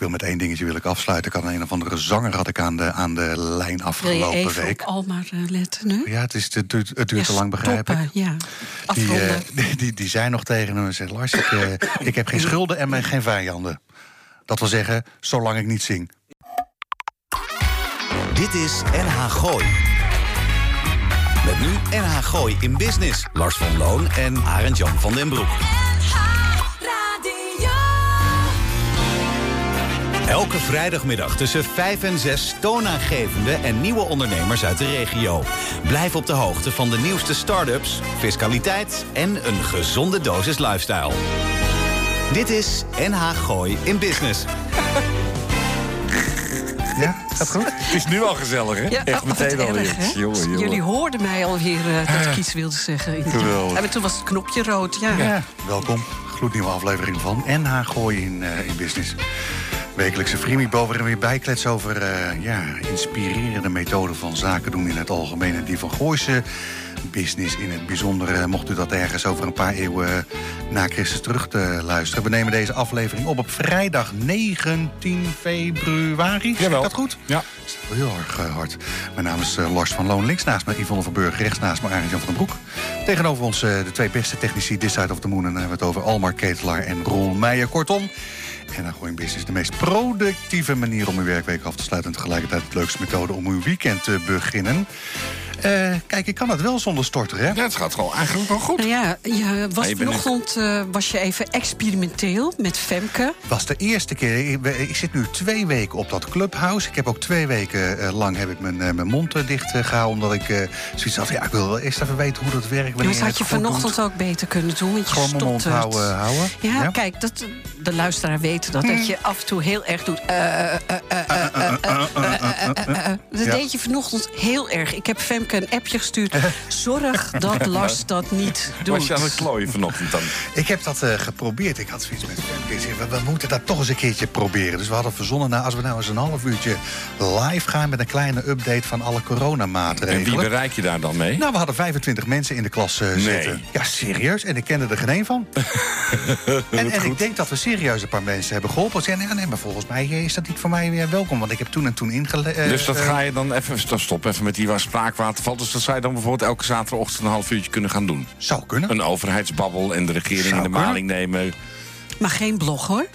wil met één dingetje wil ik afsluiten. Ik had een of andere zanger had ik aan de, aan de lijn Wil je afgelopen even week. op Almar eh, letten nu? Ja, het, is, het duurt, het duurt te lang, begrijp ik. Ja, Die, eh, die, die, die zei nog tegen hem en zei... Lars, ik, eh, ik heb geen schulden en mijn- geen vijanden. Dat wil zeggen, zolang ik niet zing. Dit is NH Gooi. Met nu NH Gooi in Business. Lars van Loon en Arend Jan van den Broek. Elke vrijdagmiddag tussen 5 en 6 toonaangevende en nieuwe ondernemers uit de regio. Blijf op de hoogte van de nieuwste start-ups, fiscaliteit en een gezonde dosis lifestyle. Dit is NH Gooi in Business. Ja, gaat goed? Het is nu al gezellig, hè? Ja, Echt oh, meteen hè? Jongen, jongen. Jullie hoorden mij alweer eh, dat ik iets wilde zeggen. Geweldig. Maar toen was het knopje rood, ja. Ja, welkom. Gloednieuwe aflevering van NH Gooi in, eh, in Business. Wekelijkse boven en weer bijklets over eh, ja, inspirerende methoden van zaken doen in het algemeen. En die van Gooise business in het bijzonder. Eh, mocht u dat ergens over een paar eeuwen eh, na Christus terug te luisteren. We nemen deze aflevering op op vrijdag 19 februari. Jawel. dat goed? Ja. Dat is heel erg hard. Mijn naam is Lars van Loon. Links naast me Yvonne van Burg. Rechts naast me Arend Jan van den Broek. Tegenover ons de twee beste technici This Side of the Moon. En dan hebben we het over Almar Ketelaar en Roel Meijer. Kortom, en dan Gooi Business de meest productieve manier om uw werkweek af te sluiten. En tegelijkertijd de leukste methode om uw weekend te beginnen. Kijk, ik kan het wel zonder storter, hè? Ja, het gaat gewoon eigenlijk wel goed. Ja, je was vanochtend was je even experimenteel met Femke. was de eerste keer. Ik, zit nu twee weken op dat clubhouse. Ik heb ook twee weken lang heb ik mijn, mijn mond dicht gehaald. omdat ik zoiets had ja, ik wil wel eerst even weten hoe dat werkt. Maar dat had je vanochtend ook beter kunnen doen, want je gewoon mond houden. Ja, kijk, dat, de luisteraar weet dat. Dat je af en toe heel erg doet... Dat deed je vanochtend heel erg. Ik heb Femke een appje gestuurd. Zorg dat Lars dat niet doet. Was je aan het klooien vanochtend dan? Ik heb dat eh, geprobeerd. Ik had zoiets met Femke. We, we moeten dat toch eens een keertje proberen. Dus we hadden verzonnen, nou, als we nou eens een half uurtje live gaan... met een kleine update van alle En coronamaatregelen. wie bereik je daar dan mee? Nou, we hadden 25 mensen in de klas eh, zitten. Ja, serieus. En ik kende er geen één van. en en ik denk dat we serieus een paar mensen hebben geholpen. Zeiden, nee, maar volgens mij is dat niet voor mij weer welkom. Want ik heb toen en toen ingele... eh, dus dat eh, ga je dan even... dan Stop even met die waar spraakwaterval. Dus dat zou je dan bijvoorbeeld elke zaterdagochtend een half uurtje kunnen gaan doen. Zou kunnen. Een overheidsbabbel en de regering Zou in de kunnen. maling nemen. Maar geen blog, hoor.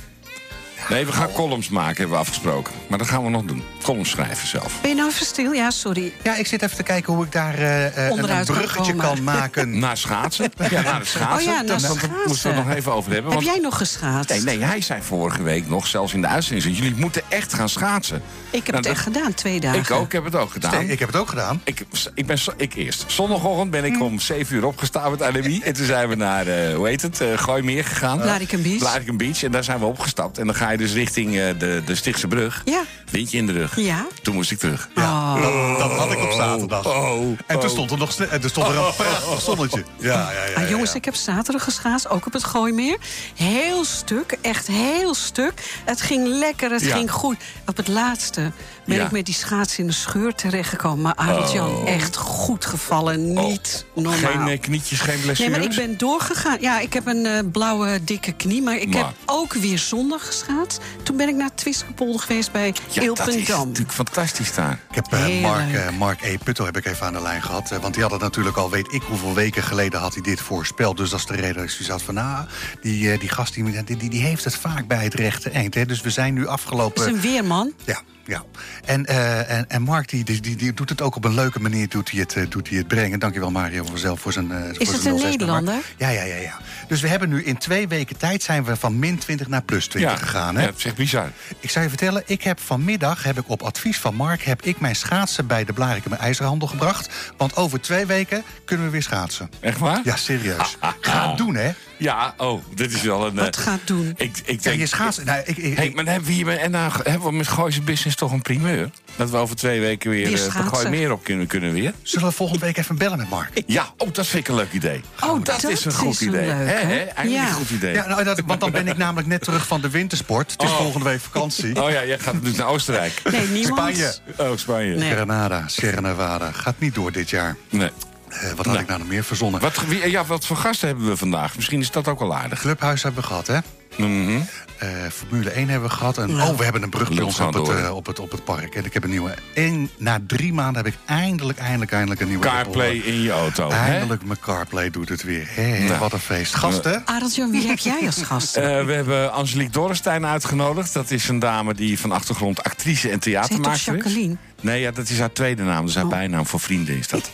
Nee, we gaan columns maken, hebben we afgesproken. Maar dat gaan we nog doen. Columns schrijven zelf. Ben je nou even stil? Ja, sorry. Ja, ik zit even te kijken hoe ik daar eh, eh, een, bruggetje kan maken. Na schaatsen. Ja, na de schaatsen. Oh ja, Daar- moesten we het nog even over hebben. Heb want- jij nog geschaatst? Nee, nee, hij zei vorige week nog, zelfs in de uitzending... jullie moeten echt gaan schaatsen. Ik heb Nou, het echt dat- gedaan, twee dagen. Ik ook, ik heb het ook gedaan. Ik heb het ook gedaan. Ik, ik ben ik eerst. Zondagochtend ben ik om 7 uur opgestaan met Annemie. En toen zijn we naar, eh, hoe heet het, eh Gooimeer gegaan. Blarikum Beach. Blarikum Beach. En daar zijn we opgestapt. En dan ga je dus richting eh, de, de Stichtse brug. Ja. Windje in de rug. Ja. Toen moest ik terug. Oh. Dat, dat had ik op zaterdag. Oh, En toen stond er nog en er stond er een prachtig zonnetje. Ja, ja, ja. Ah, ja, jongens, ja. ik heb zaterdag geschaatst, ook op het Gooimeer. Heel stuk, echt heel stuk. Het ging lekker, het Ja. ging goed. Op het laatste ben Ja. ik met die schaats in de scheur terechtgekomen. Maar Arend-Jan, echt goed gevallen. Niet normaal. Oh. Geen eh, knietjes, geen Nee, blessures? maar ik ben doorgegaan. Ja, ik heb een eh, blauwe, dikke knie. Maar ik Maar- heb ook weer zondag geschaatst. Toen ben ik naar Twiskepolder geweest bij ja, dat is natuurlijk fantastisch daar. Ik heb eh, Mark, eh, Mark E. Putto heb ik even aan de lijn gehad. eh, want die had het natuurlijk al, weet ik hoeveel weken geleden had hij dit voorspeld. Dus dat is de reden dat ik had van, nou, die, eh, die gast die, die, die heeft het vaak bij het rechte eind. Hè. Dus we zijn nu Het afgelopen... is een weerman. Ja, ja. En, eh, en, en Mark die, die, die, doet het ook op een leuke manier doet hij het, eh, doet hij het brengen. Dankjewel Mario voor zelf voor zijn. eh, voor het zijn een 06 nummer. Nederlander? Ja, ja, ja, ja. Dus we hebben nu in twee weken tijd zijn we van min 20 naar plus 20 gegaan. Hè? Ja, dat is echt bizar. Ik zou je vertellen, ik heb vanmiddag, heb ik op advies van Mark... heb ik mijn schaatsen bij de Blarikum IJzerhandel gebracht. Want over twee weken kunnen we weer schaatsen. Echt waar? Ja, serieus. Ga het doen, hè? Ja, oh, dit is wel een... Wat eh, gaat doen? Ik, ik Ja, denk, je schaatsen... Nou, ik, ik, Hey, maar dan hebben we, hier, en dan hebben we met Gooise Business toch een primeur? Dat we over twee weken weer Weer eh. Gooi meer op kunnen, kunnen weer? Zullen we volgende week even bellen met Mark? Ja, oh, dat vind ik een leuk idee. Oh, dat, dat is een goed idee. leuke. Hè, hè? Eigenlijk Ja. een goed idee. Ja, nou, dat, want dan ben ik namelijk net terug van de wintersport. Het is Oh. volgende week vakantie. Oh ja, jij gaat dus naar Oostenrijk. Nee, niemand. Spanje. Oh, Spanje. Nee. Granada, Sierra Nevada. Gaat niet door dit jaar. Nee. Eh, wat had ik nou nog meer verzonnen? Wat, wie, ja, wat voor gasten hebben we vandaag? Misschien is dat ook wel aardig. Clubhuis hebben we gehad, hè? Mhm. Eh, Formule 1 hebben we gehad. En. Oh, we hebben een brug bij Lult ons op gaan het, door. eh, op, het, op het park. En ik heb een nieuwe. En na drie maanden heb ik eindelijk, eindelijk, eindelijk een nieuwe. CarPlay Apple. in je auto. hè? Eindelijk mijn CarPlay doet het weer. Hé, Nou. Wat een feest. Gasten? Arendt-Jan, wie heb jij als gast? Eh, we hebben Angelique Dorrestein uitgenodigd. Dat is een dame die van achtergrond actrice en Zeg toch theatermaakster is. Jacqueline? Nee, ja, dat is haar tweede naam. Dus haar Oh. bijnaam voor vrienden is dat.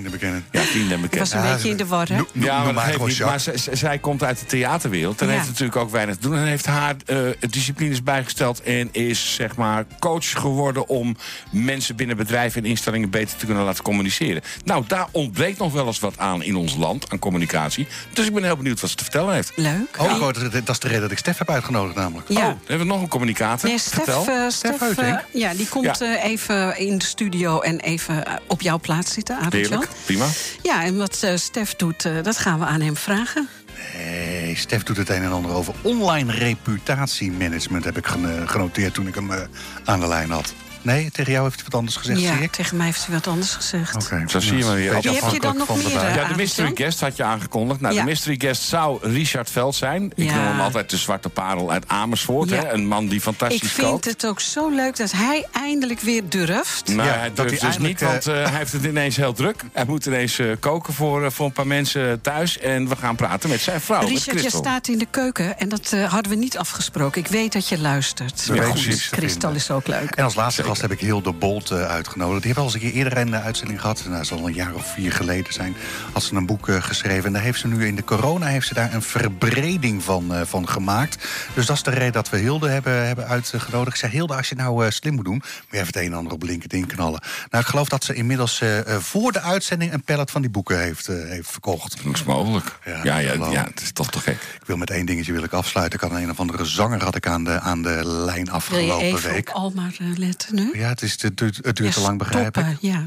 Vrienden bekennen. Ja, vrienden en Ik was een Ja, beetje in de war, hè? Ja, maar gewoon niet. Maar zij, komt uit de theaterwereld. En Ja. heeft natuurlijk ook weinig te doen. En heeft haar eh, disciplines bijgesteld. En is zeg maar coach geworden om mensen binnen bedrijven en instellingen beter te kunnen laten communiceren. Nou, daar ontbreekt nog wel eens wat aan in ons land, aan communicatie. Dus ik ben heel benieuwd wat ze te vertellen heeft. Leuk. Oh, dat is de reden dat ik Stef heb uitgenodigd namelijk. Ja. Oh, hebben we nog een communicator? Nee, Stef, eh, Stef eh, ja, die komt Ja. eh, even in de studio en even op jouw plaats zitten, Arendt-Jan. Prima. Ja, en wat eh, Stef doet, eh, dat gaan we aan hem vragen. Nee, Stef doet het een en ander over online reputatiemanagement... heb ik geno- genoteerd toen ik hem eh, aan de lijn had. Nee, tegen jou heeft hij wat anders gezegd, ja, zie ik? tegen mij heeft hij wat anders gezegd. Oké, Zo zie je maar weer. Wie heb je dan nog meer, dag. eh, Ja, de mystery guest had je aangekondigd. Nou, Ja. de mystery guest zou Richard Veld zijn. Ik Ja. noem hem altijd de zwarte parel uit Amersfoort. Ja. Hè? Een man die Ik fantastisch vind kookt. het ook zo leuk dat hij eindelijk weer durft. Maar Ja, hij dat durft hij dus niet, eindelijk, want eh, hij heeft het ineens heel druk. Hij moet ineens eh, koken voor, eh, voor een paar mensen thuis. En we gaan praten met zijn vrouw, Richard, je staat in de keuken en dat eh, hadden we niet afgesproken. Ik weet dat je luistert. Weten goed, Christel is ook leuk. En als laatste gast heb ik Hilde Bolt eh, uitgenodigd. Die heeft al eens een keer eerder een eh, uitzending gehad. Nou, dat zal een jaar of vier geleden zijn. Had ze een boek eh, geschreven. En daar heeft ze nu in de corona heeft ze daar een verbreding van, eh, van gemaakt. Dus dat is de reden dat we Hilde hebben, hebben uitgenodigd. Ik zei, Hilde, als je nou eh, slim moet doen... moet je even het een en ander op LinkedIn knallen. Nou, ik geloof dat ze inmiddels eh, eh, voor de uitzending... een pallet van die boeken heeft, eh, heeft verkocht. Dat is mogelijk. Ja, Ja, ja, het is toch te gek. Ik wil met één dingetje wil ik afsluiten. Ik had een of andere zanger had ik aan de, aan de lijn Wil je afgelopen even week. op Almar eh, letten nu? Ja, het, is, het duurt, het duurt te lang, begrijp ik. Ja,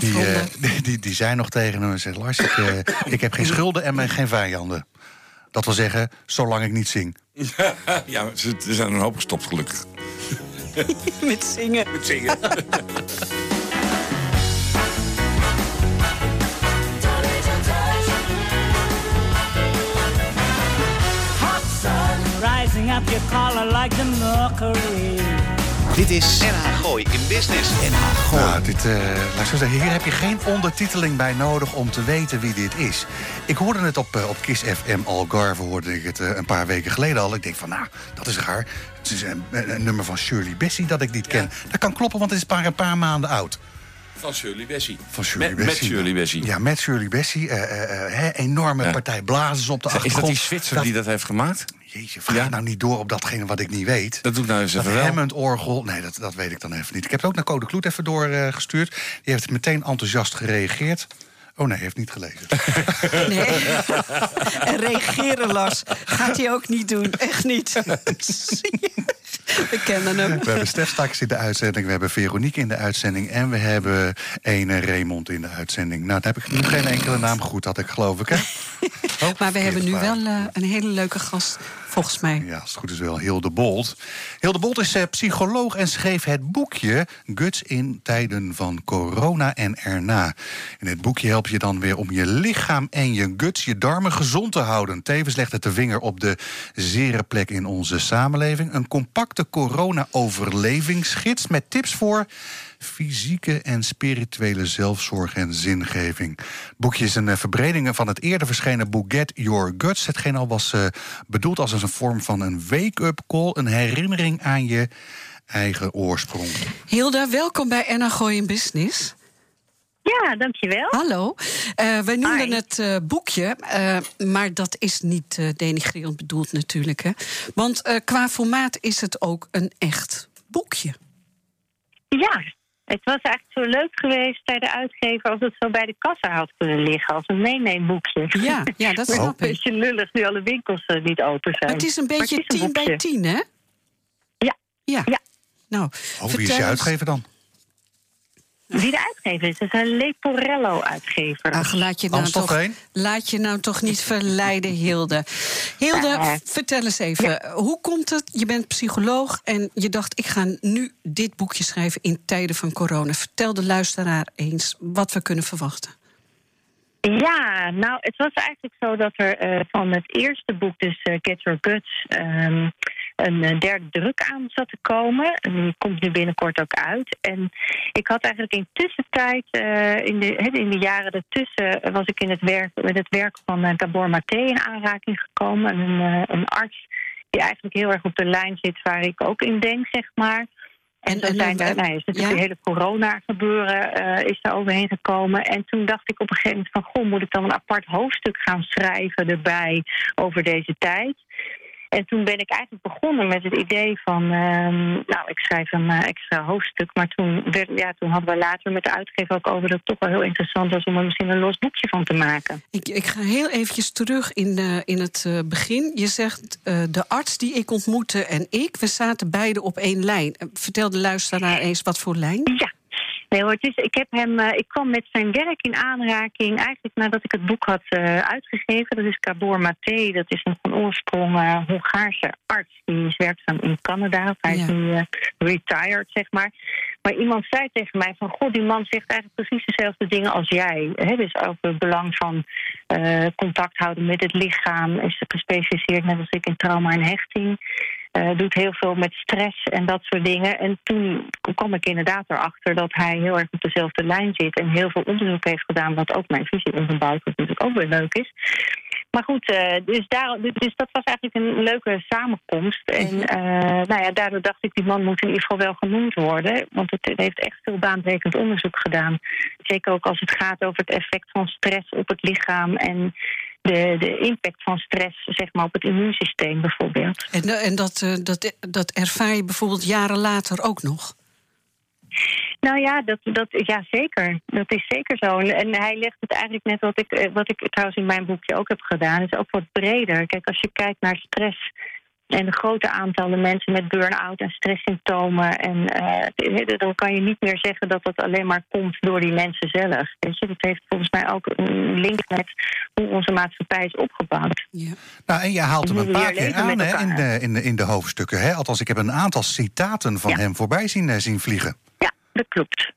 Die, eh, die, die, die zei nog tegen hem en zei... Lars, ik, eh, ik heb geen schulden en mijn- geen vijanden. Dat wil zeggen, zolang ik niet zing. ja, ze, er zijn een hoop gestopt, gelukkig. Met zingen. Met zingen. Hot sun rising up your collar like the mercury. Dit is NH Gooi in Business. NH Gooi. Nou, dit, eh, laat ik zo zeggen, hier heb je geen ondertiteling bij nodig om te weten wie dit is. Ik hoorde het op, eh, op Kiss FM Algarve, hoorde ik het eh, een paar weken geleden al. Ik denk van, nou, dat is raar. Het is een, een nummer van Shirley Bessie dat ik niet ken. Dat kan kloppen, want het is maar een paar maanden oud. Van Shirley Bessie. Van Shirley met, Bessie. Met Shirley Bessie. Ja, met Shirley Bessie. eh, eh, eh, hè, enorme Ja. partij blazers op de Is dat achtergrond. die Zwitser die dat heeft gemaakt? Jeetje, vraag Ja. nou niet door op datgene wat ik niet weet. Dat doe ik nou eens Dat even wel. Hammond-orgel, nee, dat, dat weet ik dan even niet. Ik heb het ook naar Code Kloet even doorgestuurd. Die heeft meteen enthousiast gereageerd. Oh nee, heeft niet gelezen. Nee. en reageren, Lars, gaat hij ook niet doen. Echt niet. We kennen hem. We hebben Stef straks in de uitzending, we hebben Veronique in de uitzending... en we hebben ene Raymond in de uitzending. Nou, dan heb ik nu geen enkele naam goed, had ik geloof ik, hè? Oh, Maar we hebben nu wel eh, een hele leuke gast, volgens mij. Ja, als het goed is wel Hilde Bolt. Hilde Bolt is eh, psycholoog en schreef het boekje... Guts in tijden van corona en erna. In het boekje help je dan weer om je lichaam en je guts... je darmen gezond te houden. Tevens legt het de vinger op de zere plek in onze samenleving. Een compacte corona-overlevingsgids met tips voor fysieke en spirituele zelfzorg en zingeving. Het boekje is een eh, verbreding van het eerder verschenen boek Get Your Guts. Hetgeen al was eh, bedoeld als een vorm van een wake-up call, een herinnering aan je eigen oorsprong. Hilda, welkom bij Enna Gooi in Business. Ja, dankjewel. Hallo. Eh wij noemden Hi. het eh, boekje, eh, maar dat is niet denigrerend bedoeld natuurlijk. Hè? Want eh, qua formaat is het ook een echt boekje. Ja, het was eigenlijk zo leuk geweest bij de uitgever als het zo bij de kassa had kunnen liggen als een meeneemboekje. Ja, ja dat Maar het is een ik. beetje lullig nu alle winkels eh, niet open zijn. Het is een beetje is tien bij tien, hè? Ja. Ja. Ja. Nou, Oh, wie is je uitgever dan? Wie de uitgever is, dat is een Leporello-uitgever. Ach, laat je, nou toch, laat je nou toch niet verleiden, Hilde. Hilde, Ja. vertel eens even. Hoe komt het? Je bent psycholoog en je dacht... ik ga nu dit boekje schrijven in tijden van corona. Vertel de luisteraar eens wat we kunnen verwachten. Ja, nou, het was eigenlijk zo dat er eh, van het eerste boek, dus eh, Get Your Guts, ehm, een eh, derde druk aan zat te komen. En die komt nu binnenkort ook uit. En ik had eigenlijk in tussentijd, eh, in, de, in de jaren ertussen, was ik in het werk, met het werk van eh, Gabor Maté in aanraking gekomen. Een, eh, een arts die eigenlijk heel erg op de lijn zit waar ik ook in denk, zeg maar. En, En- en- zijn en- er, nou, is natuurlijk ja. de hele corona-gebeuren is daar overheen gekomen. En toen dacht ik op een gegeven moment van... goh, moet ik dan een apart hoofdstuk gaan schrijven erbij over deze tijd? En toen ben ik eigenlijk begonnen met het idee van... ehm, nou, ik schrijf een eh, extra hoofdstuk. Maar toen, werd, ja, toen hadden we later met de uitgever ook over... dat het toch wel heel interessant was om er misschien een los boekje van te maken. Ik, ik ga heel eventjes terug in, eh, in het eh, begin. Je zegt, de arts die ik ontmoette en ik... we zaten beide op één lijn. Vertel de luisteraar eens wat voor lijn. Ja. Nee hoor, het is, ik, heb hem, eh, ik kwam met zijn werk in aanraking eigenlijk nadat ik het boek had eh, uitgegeven. Dat is Gabor Maté, dat is een van oorsprong eh, Hongaarse arts. Die is werkzaam in Canada. Hij is Ja. nu retired, zeg maar. Maar iemand zei tegen mij van, god, die man zegt eigenlijk precies dezelfde dingen als jij. Hè? Dus over het belang van contact houden met het lichaam. Is gespecialiseerd, net als ik, in trauma en hechting. Eh, doet heel veel met stress en dat soort dingen. En toen kwam ik inderdaad erachter dat hij heel erg op dezelfde lijn zit en heel veel onderzoek heeft gedaan, wat ook mijn visie onderbouwt, wat natuurlijk ook weer leuk is. Maar goed, eh, dus, daar, dus dat was eigenlijk een leuke samenkomst. En eh, nou ja, daardoor dacht ik, die man moet in ieder geval wel genoemd worden. Want het heeft echt veel baanbrekend onderzoek gedaan. Zeker ook als het gaat over het effect van stress op het lichaam en de, de impact van stress zeg maar, op het immuunsysteem bijvoorbeeld. En, eh, en dat, eh, dat, dat ervaar je bijvoorbeeld jaren later ook nog. Nou ja, dat, dat, ja, zeker. Dat is zeker zo. En, en hij legt het eigenlijk net wat ik, eh, wat ik trouwens in mijn boekje ook heb gedaan. Het is ook wat breder. Kijk, als je kijkt naar stress en de grote aantallen mensen met burn-out en stresssymptomen. En eh, dan kan je niet meer zeggen dat dat alleen maar komt door die mensen zelf. Weet je? Dat heeft volgens mij ook een link met hoe onze maatschappij is opgebouwd. Ja. Nou, en je haalt hem een paar keer aan hè, in, de, in, de, in de hoofdstukken. Hè? Althans, ik heb een aantal citaten van Ja. hem voorbij zien, eh, zien vliegen. Ja, dat klopt.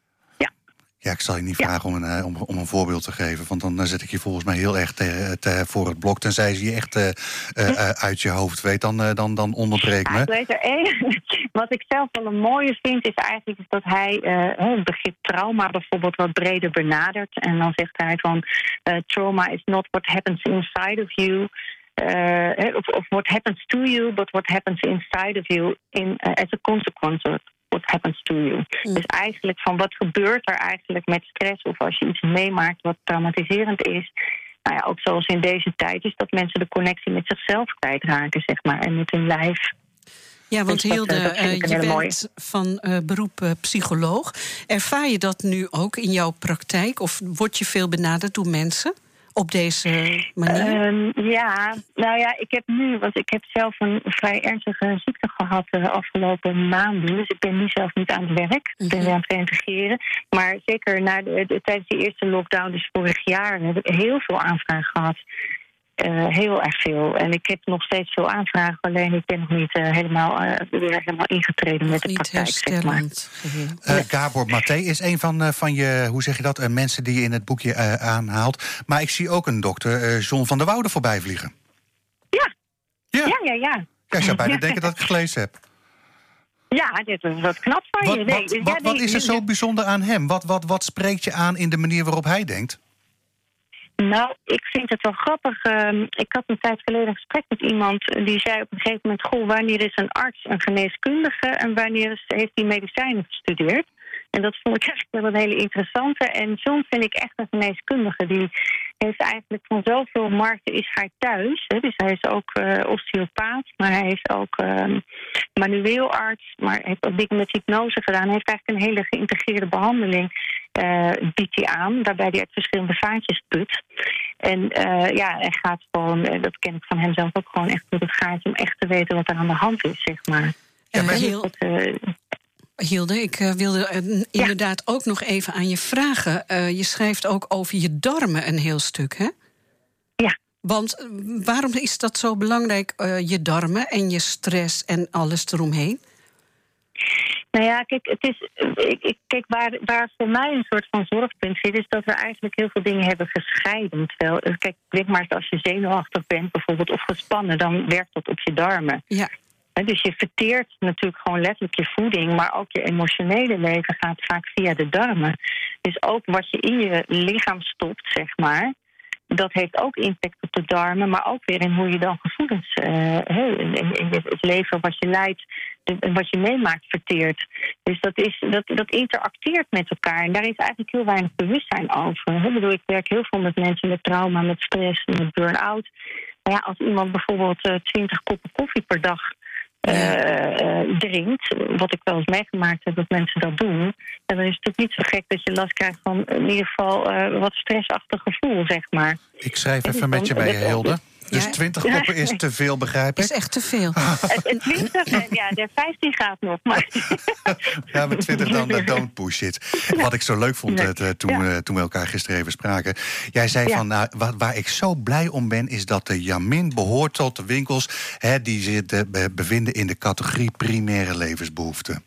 Ja. Ja, ik zal je niet Ja. vragen om een, eh, om, om een voorbeeld te geven. Want dan eh, zet ik je volgens mij heel erg te, te- voor het blok. Tenzij ze je echt eh, eh, eh, uit je hoofd weet, dan, eh, dan, dan onderbreek Ja, me. ik weet er één. Wat ik zelf wel een mooie vind, is eigenlijk dat hij eh, het begrip trauma bijvoorbeeld wat breder benadert. En dan zegt hij van eh, trauma is not what happens inside of you. eh, of, of what happens to you, but what happens inside of you in, eh, as a consequence of what happens to you. Mm. Dus eigenlijk van wat gebeurt er eigenlijk met stress of als je iets meemaakt wat traumatiserend is. Nou ja, ook zoals in deze tijd is dat mensen de connectie met zichzelf kwijtraken, zeg maar, en met hun lijf. Ja, want Dus dat, Hilde, eh, dat eh, je bent van eh, beroep psycholoog. Ervaar je dat nu ook in jouw praktijk? Of word je veel benaderd door mensen op deze manier? Ehm, ja, nou ja, ik heb nu, want ik heb zelf een vrij ernstige ziekte gehad de afgelopen maanden. Dus ik ben nu zelf niet aan het werk. Ik ben Mhm. weer aan het reintegreren. Maar zeker na de, de- tijdens de eerste lockdown, dus vorig jaar, heb ik heel veel aanvragen gehad. Eh, heel erg veel. En ik heb nog steeds veel aanvragen, alleen ik ben nog niet eh, helemaal, eh, weer helemaal ingetreden met de praktijk. Zeg maar. Eh, Gabor Maté is een van, eh, van je, hoe zeg je dat, eh, mensen die je in het boekje eh, aanhaalt. Maar ik zie ook een dokter, eh, John van der Woude, voorbij vliegen. Ja. Ja, Ja, ja, ja. ja ik zou bijna denken dat ik gelezen heb. Ja, dit is wat knap van Wat, je. Nee, wat, wat, wat nee, is er zo bijzonder aan hem? Wat, wat, wat spreekt je aan in de manier waarop hij denkt? Nou, ik vind het wel grappig. Ehm, ik had een tijd geleden een gesprek met iemand die zei op een gegeven moment: Goh, wanneer is een arts een geneeskundige en wanneer is, heeft hij medicijnen gestudeerd? En dat vond ik eigenlijk wel een hele interessante. En John vind ik echt een geneeskundige. Die heeft eigenlijk van zoveel markten is hij thuis. Hè. Dus hij is ook eh, osteopaat, maar hij is ook ehm manueel arts. Maar heeft ook dingen met hypnose gedaan. Hij heeft eigenlijk een hele geïntegreerde behandeling eh, biedt hij aan, waarbij hij uit verschillende vaatjes put. En eh, ja, hij gaat gewoon, eh, dat ken ik van hem zelf ook gewoon echt door het gaatje om echt te weten wat er aan de hand is, zeg maar. Eh, maar- eh, Hilde, ik eh, wilde eh, inderdaad ook nog even aan je vragen. Eh, je schrijft ook over je darmen een heel stuk, hè? Ja. Want eh, waarom is dat zo belangrijk, eh, je darmen en je stress en alles eromheen? Nou ja, kijk, het is, kijk waar, waar voor mij een soort van zorgpunt zit, is dat we eigenlijk heel veel dingen hebben gescheiden. Terwijl, eh, kijk, denk maar eens, als je zenuwachtig bent bijvoorbeeld of gespannen, dan werkt dat op je darmen. Ja. Dus je verteert natuurlijk gewoon letterlijk je voeding, maar ook je emotionele leven gaat vaak via de darmen. Dus ook wat je in je lichaam stopt, zeg maar, dat heeft ook impact op de darmen, maar ook weer in hoe je dan gevoelens, in, in- in het leven wat je leidt en wat je meemaakt, verteert. Dus dat, is, dat, dat interacteert met elkaar en daar is eigenlijk heel weinig bewustzijn over. Ik bedoel, ik werk heel veel met mensen met trauma, met stress, met burn-out. Maar ja, als iemand bijvoorbeeld eh, twintig koppen koffie per dag eh, eh, drinkt, wat ik wel eens meegemaakt heb dat mensen dat doen, en dan is het natuurlijk niet zo gek dat je last krijgt van in ieder geval wat stressachtig gevoel, zeg maar. Ik schrijf even met je mee, Hilde. Dus Ja. 20 koppen is te veel, begrijp is ik. echt te veel. Het, het 20, en ja, de 15 gaat nog, maar Ja, met 20 dan uh, don't push it. Wat ik zo leuk vond eh, toen, eh, toen we elkaar gisteren even spraken. Jij zei Ja. van, nou, waar, waar ik zo blij om ben... is dat de Jamin behoort tot de winkels... Hè, die zich eh, be- bevinden in de categorie primaire levensbehoeften.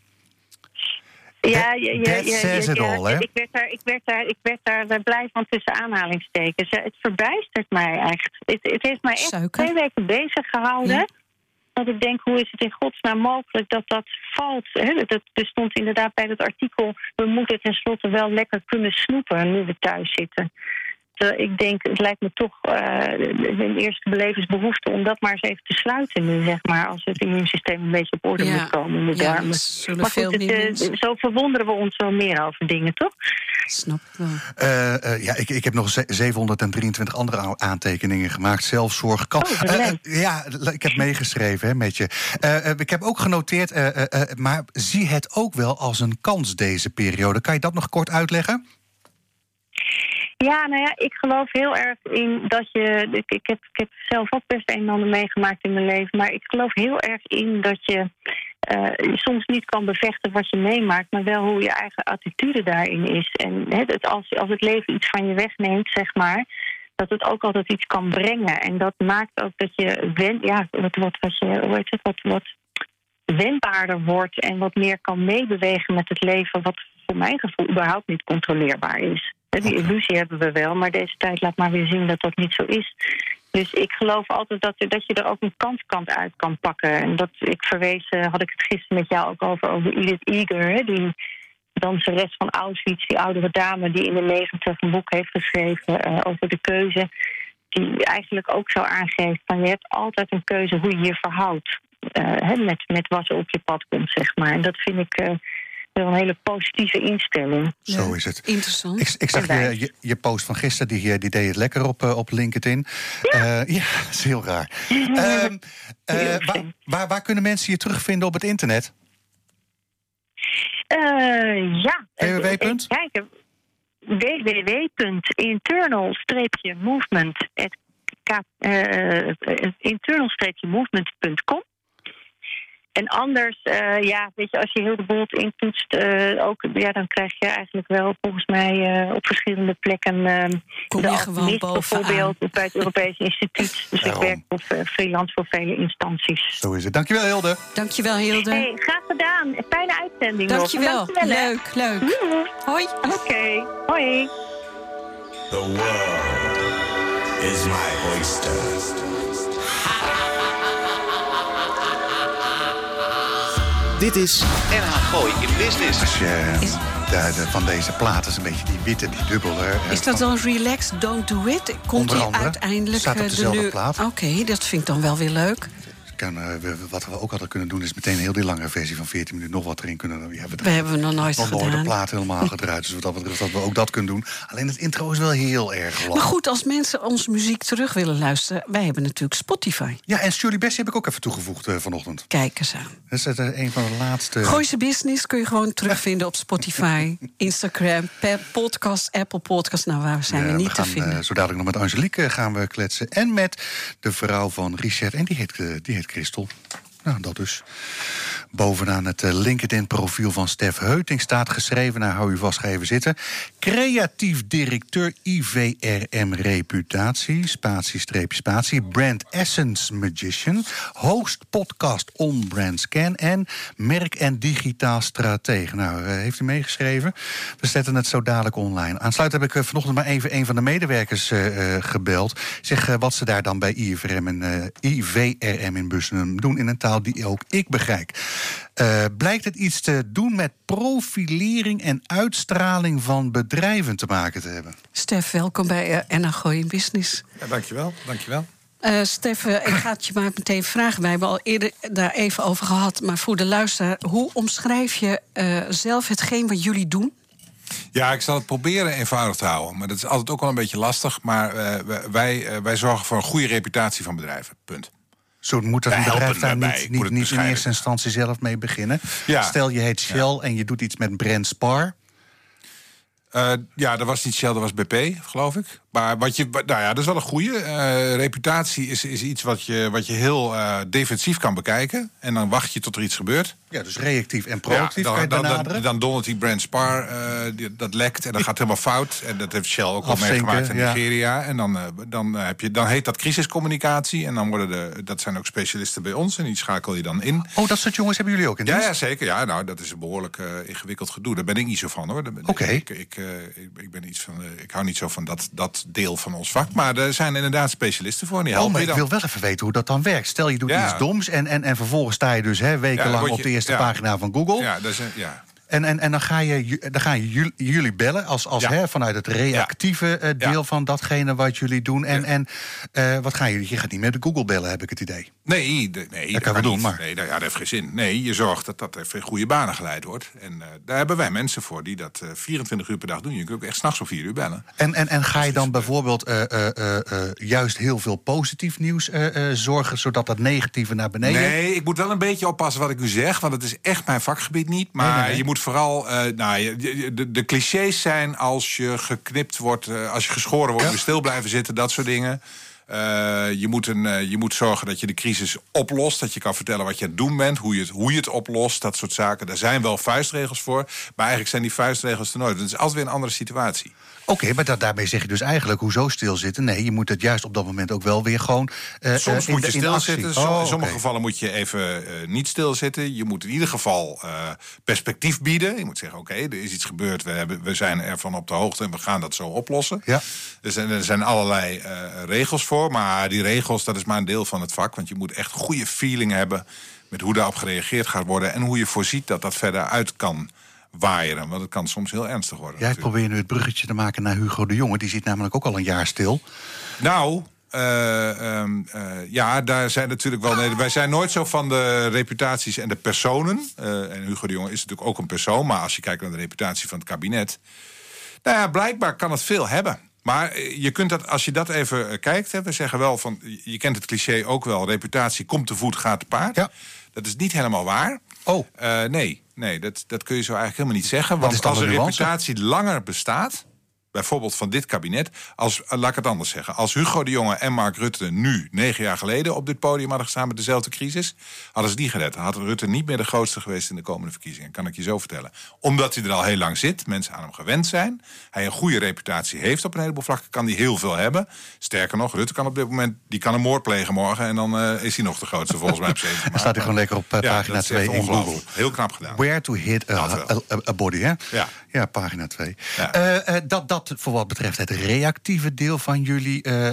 Ja, ja, ja, ja? Ik werd daar, ik werd daar, ik werd daar blij van tussen aanhalingstekens. Het verbijstert mij echt. Het, het heeft mij echt Suiker? twee weken bezig gehouden. Ja. Dat ik denk, hoe is het in godsnaam mogelijk dat dat valt? Hè? Dat, er stond inderdaad bij dat artikel... we moeten tenslotte wel lekker kunnen snoepen nu we thuis zitten. Terwijl ik denk, het lijkt me toch eh, een eerste belevensbehoefte... om dat maar eens even te sluiten nu, zeg maar... als het immuunsysteem een beetje op orde Ja. moet komen in de Ja, darmen. zullen Maar veel goed, het, eh, mensen. zo verwonderen we ons wel meer over dingen, toch? Snap wel. Eh, eh, ja, ik, ik heb nog ze- 723 andere aantekeningen gemaakt. Zelfzorg kan. Oh, Eh, eh, ja, ik heb meegeschreven hè, met je. Eh, eh, ik heb ook genoteerd, eh, eh, eh, maar zie het ook wel als een kans deze periode. Kan je dat nog kort uitleggen? Ja, nou ja, ik geloof heel erg in dat je. Ik, ik, heb, ik heb zelf ook best een en ander meegemaakt in mijn leven. Maar ik geloof heel erg in dat je eh, soms niet kan bevechten wat je meemaakt, maar wel hoe je eigen attitude daarin is. En dat als, als het leven iets van je wegneemt, zeg maar. Dat het ook altijd iets kan brengen. En dat maakt ook dat je wen, ja, wat, wat, wat je, wat, wat wendbaarder wordt en wat meer kan meebewegen met het leven, wat voor mijn gevoel überhaupt niet controleerbaar is. Die illusie hebben we wel, maar deze tijd laat maar weer zien dat dat niet zo is. Dus ik geloof altijd dat, dat je er ook een kantkant uit kan pakken. En dat ik verwees, eh, had ik het gisteren met jou ook over, over Edith Eger, hè, die danseres van Auschwitz, die oudere dame die in de negentig een boek heeft geschreven eh, over de keuze. Die eigenlijk ook zo aangeeft van je hebt altijd een keuze hoe je je verhoudt. eh, hè, met, met wat er op je pad komt, zeg maar. En dat vind ik wel een hele positieve instelling. Zo is het. Interessant. Ik, ik zag je, je, je post van gisteren, die, eh, die deed het lekker op, eh, op LinkedIn. Ja, ja dat is heel raar. Ehm, eh, waar, waar, waar kunnen mensen je terugvinden op het internet? Eh, ja. www. Eh, eh, Kijk, www.internal-movement eh, internal-movement.com En anders, eh, ja, weet je, als je heel de boel intoetst, eh, ook, ja, dan krijg je eigenlijk wel volgens mij eh, op verschillende plekken. Kom de je gewoon Alchemist bovenaan. bijvoorbeeld, bij het Europees Instituut. Dus ik werk op freelance voor vele instanties. Zo is het. Dankjewel, Hilde. Dankjewel, Hilde. Hey, graag gedaan. Fijne uitzending nog. Dankjewel. Dankjewel, hè. Leuk, leuk. Hoi. Oké, hoi. The world is my oyster. Dit is NH Gooi in Business. Als je Is- de, de- van deze plaat is een beetje die witte, die dubbele. Is dat dan Relax, Don't Do It? Komt Onder die uiteindelijk Staat op eh, dezelfde nu- plaat. Oké, dat vind ik dan wel weer leuk. Kan, eh, we- wat we ook hadden kunnen doen, is meteen heel die lange versie van 14 minuten nog wat erin kunnen. We hebben We hebben nog nooit nog nooit de gedaan. plaat helemaal gedraaid. Dus wat dat betreft dat we ook dat kunnen doen. Alleen het intro is wel heel erg lang. Maar goed, als mensen onze muziek terug willen luisteren... wij hebben natuurlijk Spotify. Ja, en Shirley Bessie heb ik ook even toegevoegd eh, vanochtend. Kijk eens aan. Dat is eh, een van de laatste. Gooise Business kun je gewoon terugvinden op Spotify, Instagram, per podcast, Apple Podcast. Nou, waar zijn we niet we gaan te vinden? zo dadelijk nog met Angelique gaan we kletsen. En met de vrouw van Richard. En die heet, die heet Christel. Nou, dat dus. Bovenaan het eh, LinkedIn-profiel van Stef Heuting staat geschreven... nou, hou u vast even zitten... creatief directeur IVRM Reputatie... spatie, streepje, spatie... brand essence magician... host podcast on brand scan... en merk- en digitaal stratege. Nou, eh, heeft u meegeschreven? We zetten het zo dadelijk online. Aansluitend heb ik eh, vanochtend maar even een van de medewerkers gebeld. Zeg wat ze daar dan bij IVRM en, IVRM in Bussen doen... in een taal die ook ik begrijp. Eh, blijkt het iets te doen met profilering en uitstraling van bedrijven te maken te hebben? Stef, welkom bij uh, in Business. Ja, dankjewel, dankjewel. Uh, Stef, uh, ik ga het je maar meteen vragen. Wij hebben al eerder daar even over gehad. Maar voor de luisteraar, hoe omschrijf je uh, zelf hetgeen wat jullie doen? Ja, ik zal het proberen eenvoudig te houden. Maar dat is altijd ook wel een beetje lastig. Maar wij, wij zorgen voor een goede reputatie van bedrijven. Punt. Zo moet dat een bedrijf daar niet, niet, niet in eerste instantie zelf mee beginnen. Ja. Stel je heet Shell ja. en je doet iets met Brand Spar. Uh, ja, dat was niet Shell, dat was BP, geloof ik. Maar wat je, nou ja, dat is wel een goede. Uh, reputatie is, is iets wat je, wat je heel uh, defensief kan bekijken. En dan wacht je tot er iets gebeurt. Ja, dus reactief en proactief ja, kan je dan, benaderen. dan, dan dondert die Brand Spar, die, dat lekt en dat gaat helemaal fout. En dat heeft Shell ook al meegemaakt in Nigeria. En dan, dan, heb je, dan heet dat crisiscommunicatie. En dan worden de, dat zijn ook specialisten bij ons. En die schakel je dan in. Oh, dat soort jongens hebben jullie ook in ja, ja, zeker. Ja, nou, dat is een behoorlijk ingewikkeld gedoe. Daar ben ik niet zo van, hoor. Oké. Okay. Ik, ik, ik, ik, ben iets van, ik hou niet zo van dat, dat deel van ons vak. Maar er zijn inderdaad specialisten voor. En die oh, maar ik wil wel even weten hoe dat dan werkt. Stel je doet ja. iets doms en, en, en vervolgens sta je dus hè, wekenlang ja, op de eerste ja. pagina van Google. Ja, dat is, ja. En, en, en dan, ga je, dan gaan jullie, jullie bellen als, als hè, vanuit het reactieve uh, deel van datgene wat jullie doen. En, en uh, wat gaan jullie? Je gaat niet met de Google bellen, heb ik het idee. Nee, de, nee dat, kan we doen. Maar. Nee, dat, heeft geen zin. Nee, je zorgt dat dat even in goede banen geleid wordt. En uh, daar hebben wij mensen voor die dat 24 uur per dag doen. Je kunt ook echt s'nachts om 4 uur bellen. En, en, en ga je dan bijvoorbeeld juist heel veel positief nieuws zorgen, zodat dat negatieve naar beneden? Nee, ik moet wel een beetje oppassen wat ik u zeg, want het is echt mijn vakgebied niet. Maar nee, nee. je moet vooral, uh, nou, de, de, clichés zijn als je geknipt wordt, uh, als je geschoren wordt, stil blijven zitten, dat soort dingen. Uh, je, moet een, je moet zorgen dat je de crisis oplost. Dat je kan vertellen wat je aan het doen bent. Hoe je het, hoe je het oplost. Dat soort zaken. Daar zijn wel vuistregels voor. Maar eigenlijk zijn die vuistregels er nooit. Het is altijd weer een andere situatie. Oké, okay, maar dat, daarmee zeg je dus eigenlijk hoezo stilzitten? Nee, je moet het juist op dat moment ook wel weer gewoon. Uh, Soms uh, moet je stilzitten. Oh, in okay. sommige gevallen moet je even uh, niet stilzitten. Je moet in ieder geval uh, perspectief bieden. Je moet zeggen: oké, okay, er is iets gebeurd. We, hebben, we zijn ervan op de hoogte en we gaan dat zo oplossen. Ja. Er, zijn, er zijn allerlei regels voor. Maar die regels, dat is maar een deel van het vak. Want je moet echt goede feeling hebben met hoe daarop gereageerd gaat worden. En hoe je voorziet dat dat verder uit kan waaieren. Want het kan soms heel ernstig worden. Jij natuurlijk. probeert nu het bruggetje te maken naar Hugo de Jonge. Die zit namelijk ook al een jaar stil. Nou, uh, um, uh, ja, daar zijn natuurlijk wel. Nee, wij zijn nooit zo van de reputaties en de personen. Uh, en Hugo de Jonge is natuurlijk ook een persoon. Maar als je kijkt naar de reputatie van het kabinet. Nou ja, blijkbaar kan het veel hebben. Maar je kunt dat, als je dat even kijkt, hè, we zeggen wel van. Je kent het cliché ook wel: reputatie komt te voet, gaat te paard. Ja. Dat is niet helemaal waar. Oh. Nee, nee dat, dat kun je zo eigenlijk helemaal niet zeggen. Want als een reputatie langer bestaat, bijvoorbeeld van dit kabinet... Als, laat ik het anders zeggen. Als Hugo de Jonge en Mark Rutte nu, negen jaar geleden... op dit podium hadden gestaan met dezelfde crisis... hadden ze die gered. Had Rutte niet meer de grootste geweest in de komende verkiezingen. Kan ik je zo vertellen. Omdat hij er al heel lang zit, mensen aan hem gewend zijn... hij een goede reputatie heeft op een heleboel vlakken... kan hij heel veel hebben. Sterker nog, Rutte kan op dit moment... die kan een moord plegen morgen... en dan uh, is hij nog de grootste volgens mij op 7 Dan staat hij gewoon lekker op uh, ja, pagina 2 in Google. Heel knap gedaan. Where to hit a, a, a, a body, hè? Ja. Ja, pagina 2. Ja. Uh, dat, dat voor wat betreft het reactieve deel van jullie uh, uh,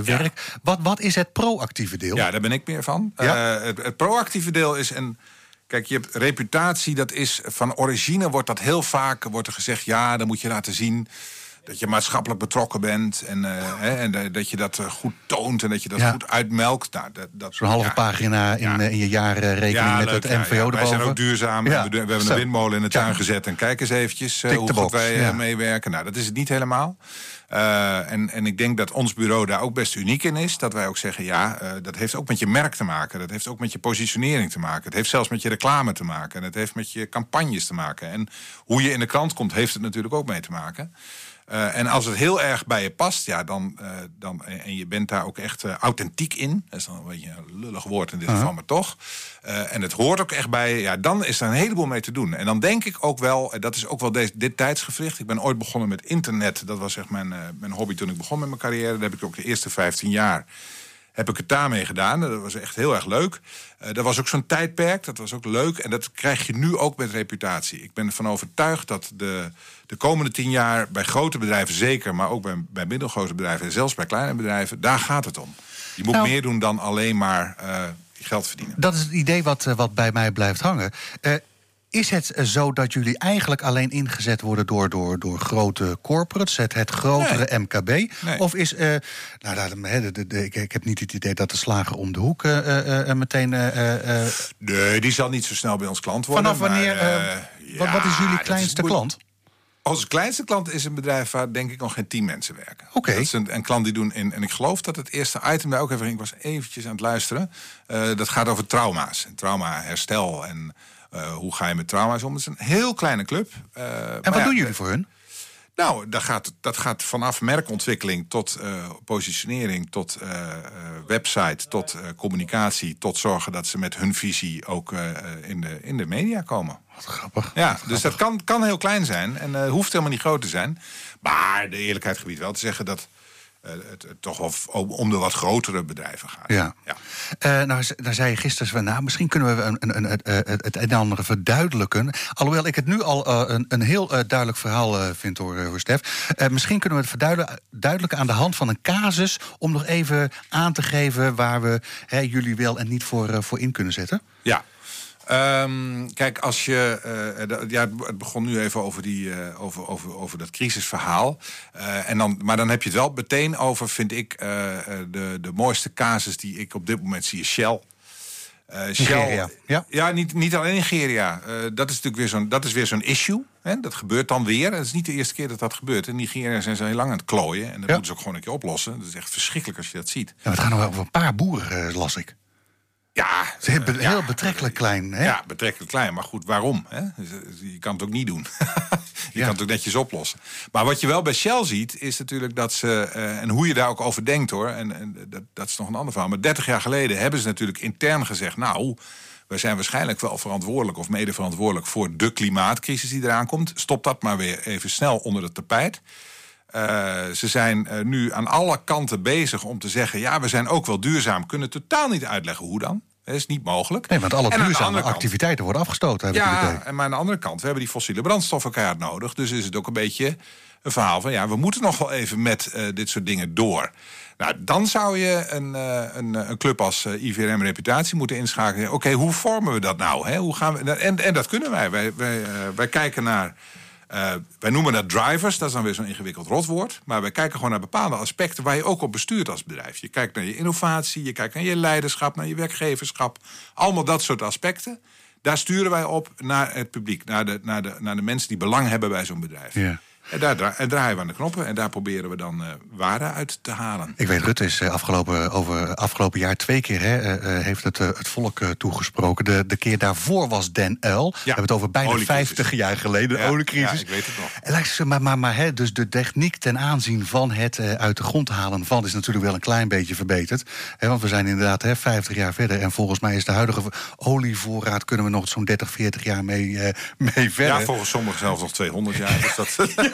werk. Ja. Wat, wat is het proactieve deel? Ja, daar ben ik meer van. Ja? Het, het, proactieve deel is een. Kijk, je hebt reputatie, dat is van origine wordt dat heel vaak wordt er gezegd: ja, dan moet je laten zien dat je maatschappelijk betrokken bent en, uh, hè, en uh, dat je dat uh, goed toont en dat je dat Ja. goed uitmelkt. Nou, dat, dat, Zo'n halve ja. pagina in, Ja. eh, in je jaarrekening Ja, met leuk, het MVO. Wij zijn ook duurzaam. We, hebben Zo. een windmolen in de tuin gezet. En kijk eens eventjes uh, hoe goed wij meewerken. Nou, dat is het niet helemaal. En, en ik denk dat ons bureau daar ook best uniek in is. Dat wij ook zeggen, ja, dat heeft ook met je merk te maken. Dat heeft ook met je positionering te maken. Het heeft zelfs met je reclame te maken. En het heeft met je campagnes te maken. En hoe je in de krant komt, heeft het natuurlijk ook mee te maken. Uh, en als het heel erg bij je past, ja, dan, uh, dan, en je bent daar ook echt uh, authentiek in. Dat is dan een beetje een lullig woord in dit geval, maar toch. en het hoort ook echt bij je. Ja, dan is er een heleboel mee te doen. En dan denk ik ook wel, dat is ook wel deze, dit tijdsgevricht. Ik ben ooit begonnen met internet. Dat was echt mijn, mijn hobby toen ik begon met mijn carrière. Daar heb ik ook de eerste 15 jaar heb ik het daarmee gedaan. Dat was echt heel erg leuk. Uh, dat was ook zo'n tijdperk, dat was ook leuk. En dat krijg je nu ook met reputatie. Ik ben ervan overtuigd dat de, de komende tien jaar... bij grote bedrijven zeker, maar ook bij, bij middelgrote bedrijven... en zelfs bij kleine bedrijven, daar gaat het om. Je moet nou, meer doen dan alleen maar uh, geld verdienen. Dat is het idee wat, uh, wat bij mij blijft hangen. Is het zo dat jullie eigenlijk alleen ingezet worden door, door, door grote corporates, het, het grotere MKB? Of is. Uh, nou, de, de, de, ik, ik, heb niet het idee dat de slager om de hoek uh, uh, meteen. nee, die zal niet zo snel bij ons klant worden. Vanaf wanneer. Maar, wat, wat, is jullie kleinste is klant? Onze kleinste klant is een bedrijf waar denk ik nog geen tien mensen werken. Oké. Dat is een, een, klant die doen in. En ik geloof dat het eerste item daar ook even ging. Ik was eventjes aan het luisteren. dat gaat over trauma's. Trauma herstel en hoe ga je met trauma's om? Het is een heel kleine club. Uh, en wat doen jullie voor hun? Nou, dat gaat, dat gaat vanaf merkontwikkeling tot uh, positionering, tot website, tot communicatie, tot zorgen dat ze met hun visie ook in, de, in de media komen. Wat grappig. Ja, dus dat kan, kan heel klein zijn en hoeft helemaal niet groot te zijn. Maar de eerlijkheid gebied wel te zeggen dat uh, het, toch wel om de wat grotere bedrijven gaat. Ja. ja. Uh, nou, daar zei je gisteren, nou, misschien kunnen we een, een, een, het een en ander verduidelijken. Alhoewel ik het nu al uh, een, een heel duidelijk verhaal vind hoor, hoor Stef. misschien kunnen we het verduidelijken aan de hand van een casus... om nog even aan te geven waar we hè, jullie wel en niet voor, voor in kunnen zetten. Ja, Um, kijk, als je. Uh, ja, het begon nu even over, die, uh, over, over, over dat crisisverhaal. Uh, en dan, maar dan heb je het wel meteen over, vind ik, de, de mooiste casus die ik op dit moment zie, is Shell. Nigeria. Ja, ja niet, niet alleen Nigeria. dat is natuurlijk weer zo'n dat is weer zo'n issue. Hè? Dat gebeurt dan weer. Het is niet de eerste keer dat dat gebeurt. In Nigeria zijn ze heel lang aan het klooien. En dat moeten ze ook gewoon een keer oplossen. Dat is echt verschrikkelijk als je dat ziet. Ja, het gaat nog wel over een paar boeren, las ik. Ja, heel, heel betrekkelijk klein. Hè? Ja, betrekkelijk klein. Maar goed, waarom? Hè? Dus, eh, je kan het ook niet doen. je kan het ook netjes oplossen. Maar wat je wel bij Shell ziet, is natuurlijk dat ze... Uh, en hoe je daar ook over denkt, hoor. En, en dat, dat, is nog een ander verhaal. Maar 30 jaar geleden hebben ze natuurlijk intern gezegd... nou, wij zijn waarschijnlijk wel verantwoordelijk... of mede verantwoordelijk voor de klimaatcrisis die eraan komt. Stop dat maar weer even snel onder het tapijt. Uh, ze zijn uh, nu aan alle kanten bezig om te zeggen... ja, we zijn ook wel duurzaam. Kunnen totaal niet uitleggen hoe dan. Dat is niet mogelijk. Nee, want alle duurzame activiteiten worden afgestoten. Heb ja, en maar aan de andere kant, we hebben die fossiele brandstoffen keihard nodig. Dus is het ook een beetje een verhaal van... ja, we moeten nog wel even met uh, dit soort dingen door. Nou, dan zou je een, een, een club als IVRM Reputatie moeten inschakelen. Oké, hoe vormen we dat nou? Hè? Hoe gaan we, en, en dat kunnen wij. Wij, wij, wij kijken naar uh, wij noemen dat drivers, dat is dan weer zo'n ingewikkeld rotwoord. Maar wij kijken gewoon naar bepaalde aspecten waar je ook op bestuurt als bedrijf. Je kijkt naar je innovatie, je kijkt naar je leiderschap, naar je werkgeverschap. Allemaal dat soort aspecten. Daar sturen wij op naar het publiek, naar de, naar de, naar de mensen die belang hebben bij zo'n bedrijf. Ja. En daar draaien we aan de knoppen en daar proberen we dan uh, waarde uit te halen. Ik weet, Rutte is uh, afgelopen, over, afgelopen jaar twee keer hè, uh, heeft het, het volk toegesproken. De, de keer daarvoor was Den Uil. Ja. We hebben het over bijna 50 jaar geleden, de ja, oliecrisis. Ja, ik weet het nog. En, maar maar, maar hè, dus de techniek ten aanzien van het uit de grond halen van... is natuurlijk wel een klein beetje verbeterd. Hè, want we zijn inderdaad hè, 50 jaar verder. En volgens mij is de huidige olievoorraad... kunnen we nog zo'n 30, 40 jaar mee, mee verder. Ja, volgens sommigen zelfs nog 200 jaar. Dus dat...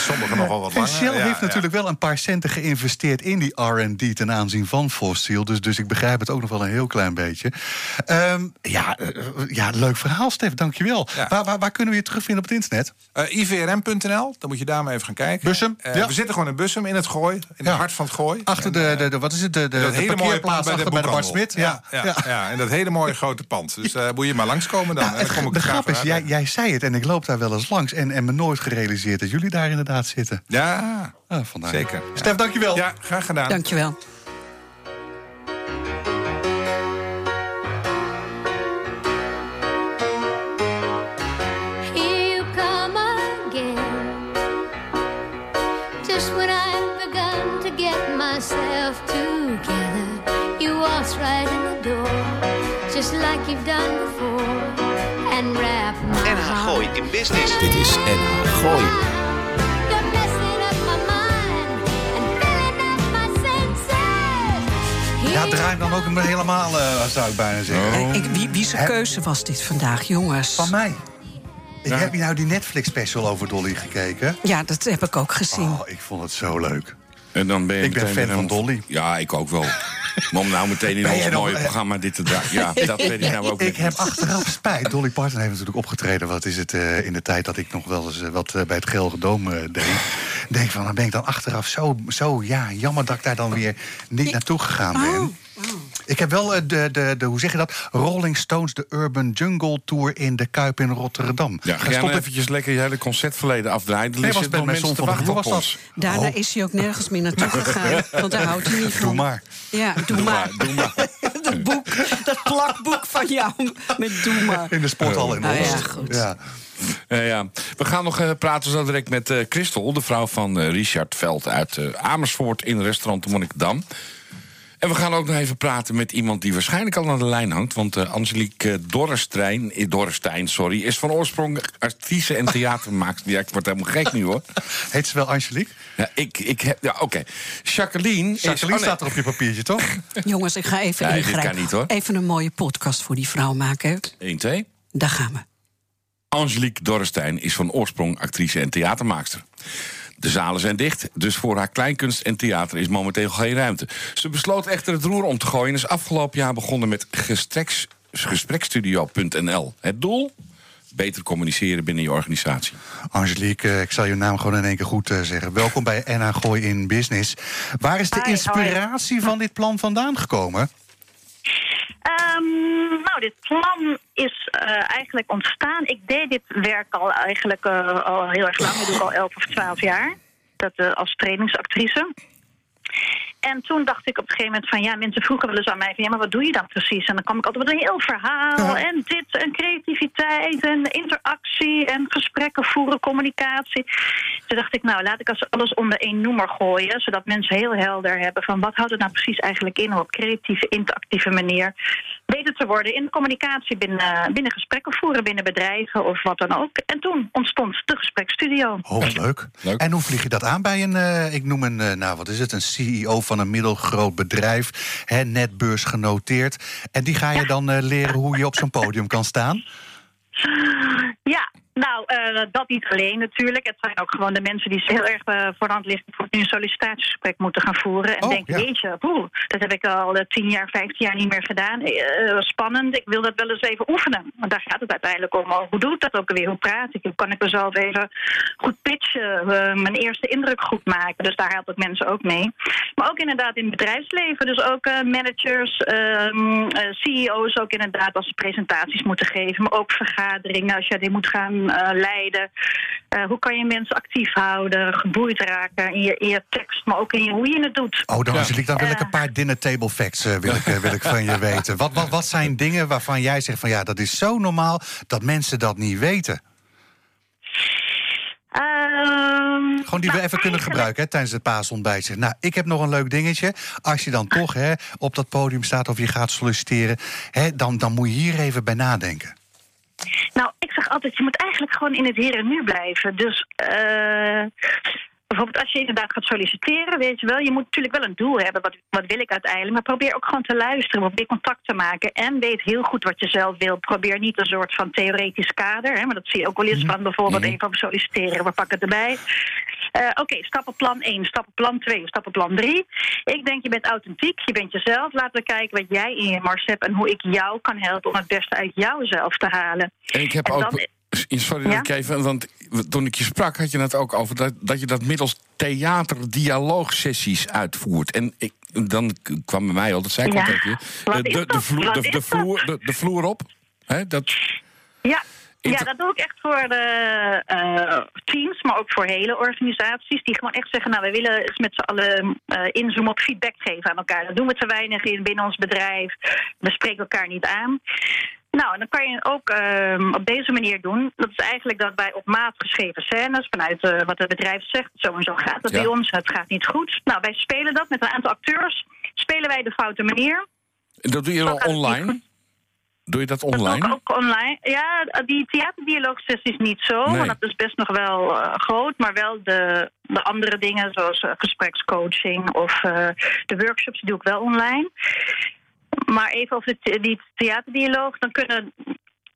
sommigen nogal wat langer. Shell heeft natuurlijk wel een paar centen geïnvesteerd in die R&D ten aanzien van fossiel. Dus, dus ik begrijp het ook nog wel een heel klein beetje. Um, ja, uh, ja, leuk verhaal, Stef. Dankjewel. Ja. Waar, waar, waar, kunnen we je terugvinden op het internet? Uh, ivrm.nl, dan moet je daar maar even gaan kijken. Bussum? Uh, ja. We zitten gewoon in Bussum, in het Gooi. In het hart van het Gooi. Achter de, de, de, wat is het? De, de, dat hele mooie pand bij de, bij de Bart Smit. Ja, ja, ja, en dat hele mooie grote pand. Dus uh, moet je maar langskomen dan. Nou, en dan kom ik de grap is, jij, jij zei het en ik loop daar wel eens langs... en, en me nooit gerealiseerd dat jullie daar inderdaad zitten. Ja, ah, vandaar. zeker. Stef, dankjewel. Ja, graag gedaan. Dankjewel. just like you've done before and wrap NH Gooi in business. Dit is NH Gooi. Ja, draai dan ook hem helemaal, uh, zou ik bijna zeggen. Oh. Ik, wie, wie zijn keuze was dit vandaag, jongens? Van mij. Ik heb je nou die Netflix-special over Dolly gekeken? Ja, dat heb ik ook gezien. Oh, ik vond het zo leuk. En dan ben je ik ben fan van Dolly. Ja, ik ook wel. Maar om nou meteen in ons mooie eh, programma dit te draaien. Ja, dat weet ik nou ook niet. Ik heb achteraf spijt. Dolly Parton heeft natuurlijk opgetreden. Wat is het uh, in de tijd dat ik nog wel eens uh, wat bij het Gelre Doom deed. Denk van, dan ben ik dan achteraf zo, zo ja, jammer dat ik daar dan weer niet naartoe gegaan ben. Oh. Ik heb wel de, de, de, hoe zeg je dat? Rolling Stones, de Urban Jungle Tour in de Kuip in Rotterdam. Ja, ga stop eventjes lekker je hele concertverleden afdraaien. Nee, was bij mijn zon van de was dat. Daarna oh. is hij ook nergens meer naartoe gegaan. want daar houdt hij niet van. Doe maar. Ja, doe, maar. Doe maar. dat, boek, dat plakboek van jou met doe maar. In de sporthal in Oost. Ah, ja, goed. Ja. Uh, ja. We gaan nog uh, praten zo direct met uh, Christel, de vrouw van Richard Veld uit Amersfoort in restaurant de Monnikendam. En we gaan ook nog even praten met iemand die waarschijnlijk al aan de lijn hangt. Want uh, Angelique Dorrestein, eh, Dorrestein sorry, is van oorsprong actrice en theatermaakster. Ja, ik word helemaal gek nu hoor. Heet ze wel Angelique? Ja, ik, ik heb. Ja, oké. Jacqueline. Jacqueline is, staat er op je papiertje, toch? Jongens, ik ga even ingrijpen. Niet, hoor. Even een mooie podcast voor die vrouw maken. 1, 2. Daar gaan we. Angelique Dorrestein is van oorsprong actrice en theatermaakster. De zalen zijn dicht, dus voor haar kleinkunst en theater is momenteel geen ruimte. Ze besloot echter het roer om te gooien en is afgelopen jaar begonnen met gesprekstudio.nl. Het doel? Beter communiceren binnen je organisatie. Angelique, ik zal je naam gewoon in één keer goed eh, zeggen. Welkom bij NH Gooi in Business. Waar is de inspiratie van dit plan vandaan gekomen? Um, nou, dit plan is uh, eigenlijk ontstaan. Ik deed dit werk al eigenlijk uh, al heel erg lang. Ik doe al 11 of 12 jaar. Dat, uh, als trainingsactrice. En toen dacht ik op een gegeven moment van ja, mensen vroegen wel eens aan mij van ja, maar wat doe je dan precies? En dan kwam ik altijd met een heel verhaal en dit en creativiteit en interactie en gesprekken voeren, communicatie. Toen dacht ik nou, laat ik als alles onder één noemer gooien, zodat mensen heel helder hebben van wat houdt het nou precies eigenlijk in op creatieve, interactieve manier beter te worden in de communicatie binnen, binnen gesprekken voeren binnen bedrijven of wat dan ook. En toen ontstond de gesprekstudio. Oh, leuk. leuk. En hoe vlieg je dat aan bij een, uh, ik noem een, uh, nou wat is het, een CEO van een middelgroot bedrijf, hè, net beursgenoteerd. En die ga je dan uh, leren hoe je op zo'n podium kan staan? Nou, uh, dat niet alleen natuurlijk. Het zijn ook gewoon de mensen die heel erg uh, voor de hand liggen... voor nu een sollicitatiegesprek moeten gaan voeren. En oh, denken, ja. jeetje, poeh, dat heb ik al uh, tien jaar, vijftien jaar niet meer gedaan. spannend, ik wil dat wel eens even oefenen. Want daar gaat het uiteindelijk om. Hoe doe ik dat ook weer? Hoe praat ik? Hoe kan ik mezelf even goed pitchen? mijn eerste indruk goed maken. Dus daar helpt het mensen ook mee. Maar ook inderdaad in het bedrijfsleven. Dus ook managers, ehm, CEO's ook inderdaad... als ze presentaties moeten geven. Maar ook vergaderingen, als je die moet gaan uh, leiden. Uh, hoe kan je mensen actief houden, geboeid raken in je, in je tekst, maar ook in je, hoe je het doet. Oh, dan, ja. ik, dan wil ik een paar dinner table facts uh, wil ik, wil ik van je weten. Wat, wat, wat zijn dingen waarvan jij zegt van ja, dat is zo normaal dat mensen dat niet weten? Um, Gewoon die we even kunnen gebruiken hè, tijdens het paasontbijt. Zeg, nou, ik heb nog een leuk dingetje. Als je dan toch hè, op dat podium staat of je gaat solliciteren... Hè, dan, dan moet je hier even bij nadenken. Nou, ik zeg altijd, je moet eigenlijk gewoon in het hier en nu blijven. Dus uh, bijvoorbeeld als je inderdaad gaat solliciteren, weet je wel, je moet natuurlijk wel een doel hebben. Wat, wat wil ik uiteindelijk? Maar probeer ook gewoon te luisteren, probeer contact te maken. En weet heel goed wat je zelf wil. Probeer niet een soort van theoretisch kader, hè, maar dat zie je ook wel eens mhm. van bijvoorbeeld mhm. even op solliciteren. We pakken het erbij. Uh, Oké, okay, stappenplan 1, stappenplan 2, stappenplan 3. Ik denk, je bent authentiek, je bent jezelf. Laten we kijken wat jij in je mars hebt en hoe ik jou kan helpen om het beste uit jouzelf te halen. En ik heb en ook. Dan, Sorry dat ik even, want toen ik je sprak had je het ook over dat, dat je dat middels theaterdialoogsessies uitvoert. En ik, dan kwam bij mij al, dat zei ik ja. tegen je, de, de, de, vloer, de, de, vloer, de, de vloer op. Hè, dat... Ja, ja, dat doe ik echt voor de uh, teams, maar ook voor hele organisaties. Die gewoon echt zeggen, nou, we willen eens met z'n allen uh, inzoomen op feedback geven aan elkaar. Dat doen we te weinig in binnen ons bedrijf. We spreken elkaar niet aan. Nou, en dan kan je ook uh, op deze manier doen. Dat is eigenlijk dat bij op maat geschreven scènes, vanuit uh, wat het bedrijf zegt, zo en zo gaat het ja. bij ons, het gaat niet goed. Nou, wij spelen dat met een aantal acteurs. Spelen wij de foute manier. Dat doe je dan online? Doe je dat Dat online? ook, ook online. Ja, die theaterdialoogsessies niet zo, Nee. want dat is best nog wel eh, groot. Maar wel de, de andere dingen, zoals eh, gesprekscoaching of eh, de workshops, die doe ik wel online. Maar even over de, the- die theaterdialoog, dan kunnen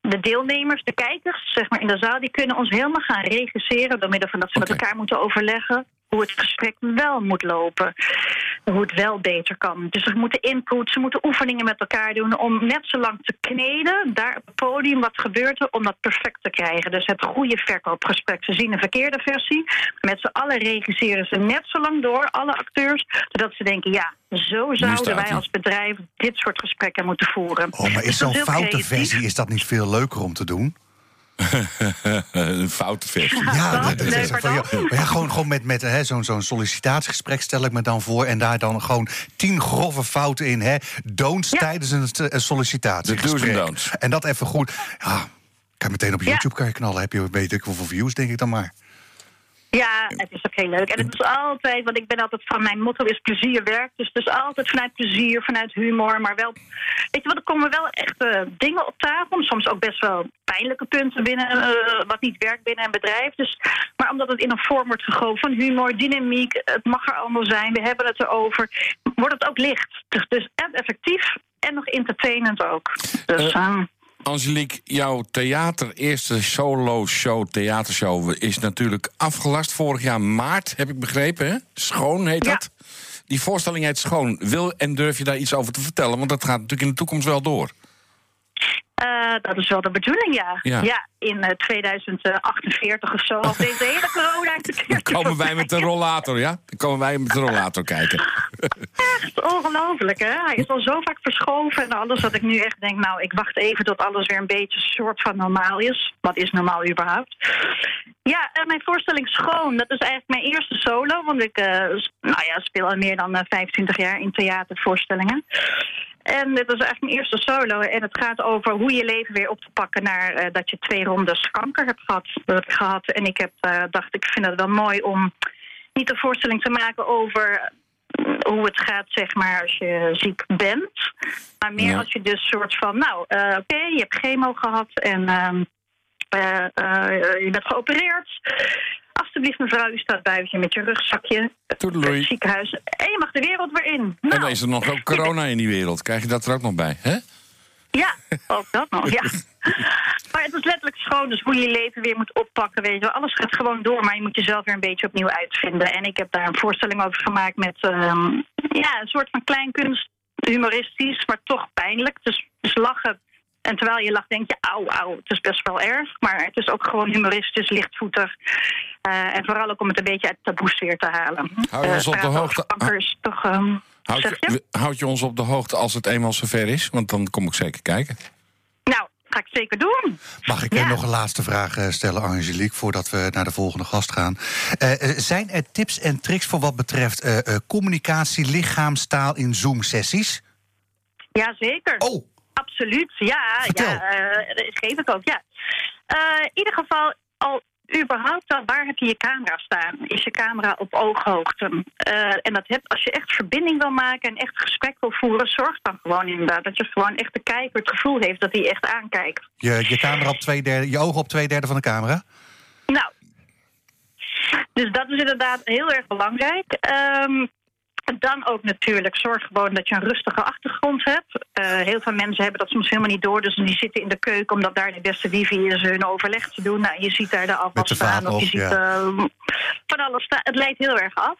de deelnemers, de kijkers, zeg maar in de zaal, die kunnen ons helemaal gaan regisseren door middel van dat ze met elkaar moeten overleggen hoe het gesprek wel moet lopen. Hoe het wel beter kan. Dus ze moeten input, ze moeten oefeningen met elkaar doen om net zo lang te kneden, daar op het podium, wat gebeurt er, om dat perfect te krijgen. Dus het goede verkoopgesprek. Ze zien een verkeerde versie. Met z'n allen regisseren ze net zo lang door, alle acteurs, zodat ze denken, ja, zo zouden wij als bedrijf dit soort gesprekken moeten voeren. Oh, maar Dus is dat zo'n foute creatief. versie, is dat niet veel leuker om te doen? een foute versie. Ja, dat- dat is Nee, van, ja, maar ja, gewoon, gewoon met, met hè, zo'n zo'n sollicitatiegesprek stel ik me dan voor... en daar dan gewoon tien grove fouten in. Hè, don'ts Ja. tijdens een, een sollicitatiegesprek. En don'ts. En dat even goed. Ja, kan je meteen op Ja. YouTube kan je knallen. Heb je weet ik hoeveel views, denk ik dan maar. Ja, het is ook heel leuk. En het is altijd, want ik ben altijd van mijn motto is plezier werkt. Dus het is altijd vanuit plezier, vanuit humor. Maar wel, weet je wat, er komen wel echte dingen op tafel. Soms ook best wel pijnlijke punten binnen, eh, wat niet werkt binnen een bedrijf. Dus, maar omdat het in een vorm wordt gegoten van humor, dynamiek, het mag er allemaal zijn, we hebben het erover, wordt het ook licht. Dus, dus en effectief en nog entertainend ook. Dus, ehm, Angelique, jouw theater, eerste solo-show, theatershow... is natuurlijk afgelast vorig jaar maart, heb ik begrepen. Hè? Schoon heet Ja. dat. Die voorstelling heet Schoon. Wil en durf je daar iets over te vertellen? Want dat gaat natuurlijk in de toekomst wel door. Eh, dat is wel de bedoeling, ja. Ja. in eh, 2048 of zo, als deze hele corona Dan komen wij met de rollator, ja? Dan komen wij met de rollator kijken. Echt ongelooflijk, hè? Hij is al zo vaak verschoven en alles dat ik nu echt denk... nou, ik wacht even tot alles weer een beetje soort van normaal is. Wat is normaal überhaupt? Ja, en mijn voorstelling Schoon, dat is eigenlijk mijn eerste solo... want ik eh, nou ja, speel al meer dan eh, 25 jaar in theatervoorstellingen. En dit is eigenlijk mijn eerste solo. En het gaat over hoe je leven weer op te pakken... naar eh, dat je twee rondes kanker hebt gehad. Heb gehad. En ik heb, eh, dacht, ik vind het wel mooi om niet een voorstelling te maken over hoe het gaat, zeg maar, als je ziek bent. Maar meer Ja. als je dus soort van, nou, eh, oké, je hebt chemo gehad en ehm, eh, eh, je bent geopereerd. Alsjeblieft, mevrouw, u staat buiten met je rugzakje. Toedeloei. Het ziekenhuis. En je mag de wereld weer in. En Nou, dan is er nog ook corona in die wereld. Krijg je dat er ook nog bij, hè? Ja, ook dat nog, ja. Maar het is letterlijk schoon, dus hoe je je leven weer moet oppakken, weet je. Alles gaat gewoon door, maar je moet jezelf weer een beetje opnieuw uitvinden. En ik heb daar een voorstelling over gemaakt met ehm, ja, een soort van kleinkunst, humoristisch, maar toch pijnlijk. Dus, dus lachen. En terwijl je lacht, denk je, auw, auw, het is best wel erg. Maar het is ook gewoon humoristisch, lichtvoetig. Eh, en vooral ook om het een beetje uit de taboesfeer te halen. Hou je Eh, op de hoogte- Kanker is toch... ehm, Houd je? je, houd je ons op de hoogte als het eenmaal zover is? Want dan kom ik zeker kijken. Nou, ga ik zeker doen. Mag ik eh, Ja. nog een laatste vraag eh, stellen, Angelique, voordat we naar de volgende gast gaan? Eh, zijn er tips en tricks voor wat betreft eh, eh, communicatie, lichaamstaal in Zoom-sessies? Jazeker. Oh, Absoluut, ja. Vertel. ja dat geef ik ook, ja. Eh, in ieder geval, al überhaupt al, waar heb je je camera staan? Is je camera op ooghoogte? Eh, en dat heb, als je echt verbinding wil maken en echt gesprek wil voeren... zorg dan gewoon inderdaad dat je gewoon echt de kijker het gevoel heeft dat hij echt aankijkt. je, je camera op twee derde, je ogen op twee derde van de camera? Nou, dus dat is inderdaad heel erg belangrijk. Ehm, dan ook natuurlijk, zorg gewoon dat je een rustige achtergrond hebt. Eh, heel veel mensen hebben dat soms helemaal niet door. Dus die zitten in de keuken omdat daar de beste wifi is hun overleg te doen. Nou, je ziet daar de afwas de staan. Of je ziet ja. eh, van alles staan. Het leidt heel erg af.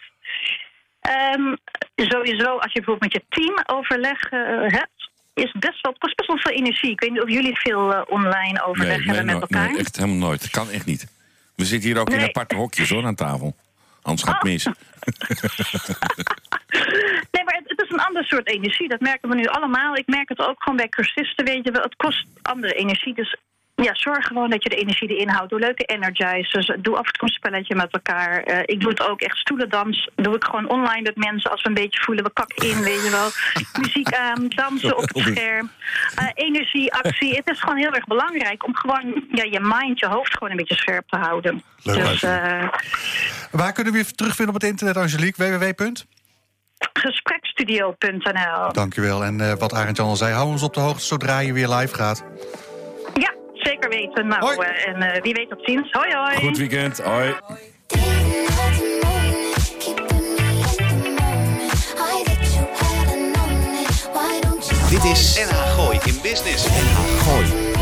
Ehm, sowieso, als je bijvoorbeeld met je team overleg eh, hebt... Is best wel, het kost best wel veel energie. Ik weet niet of jullie veel eh, online overleg hebben met elkaar. nee, echt helemaal nooit. Kan echt niet. We zitten hier ook in aparte hokjes hoor, aan tafel. Anders gaat het Oh. mis. Nee, maar het, het is een ander soort energie. Dat merken we nu allemaal. Ik merk het ook gewoon bij cursisten, weet je wel. Het kost andere energie. Dus ja, zorg gewoon dat je de energie erin houdt. Doe leuke energizers. Doe af en toe een spelletje met elkaar. Eh, ik doe het ook echt stoelendans. Doe ik gewoon online met mensen als we een beetje voelen. We kakken in, weet je wel. Muziek aan, dansen op het scherm. Eh, energie, actie. Het is gewoon heel erg belangrijk om gewoon ja, je mind, je hoofd gewoon een beetje scherp te houden. Leuk, dus eh, Waar kunnen we je terugvinden op het internet, Angelique? www. gesprekstudio.nl. Dankjewel. En uh, wat Arend Jan al zei, hou ons op de hoogte zodra je weer live gaat. Ja, zeker weten. Nou, uh, en uh, wie weet tot ziens. Hoi, hoi. Goed weekend. Hoi. Dit is NH Gooi in Business. NH Gooi.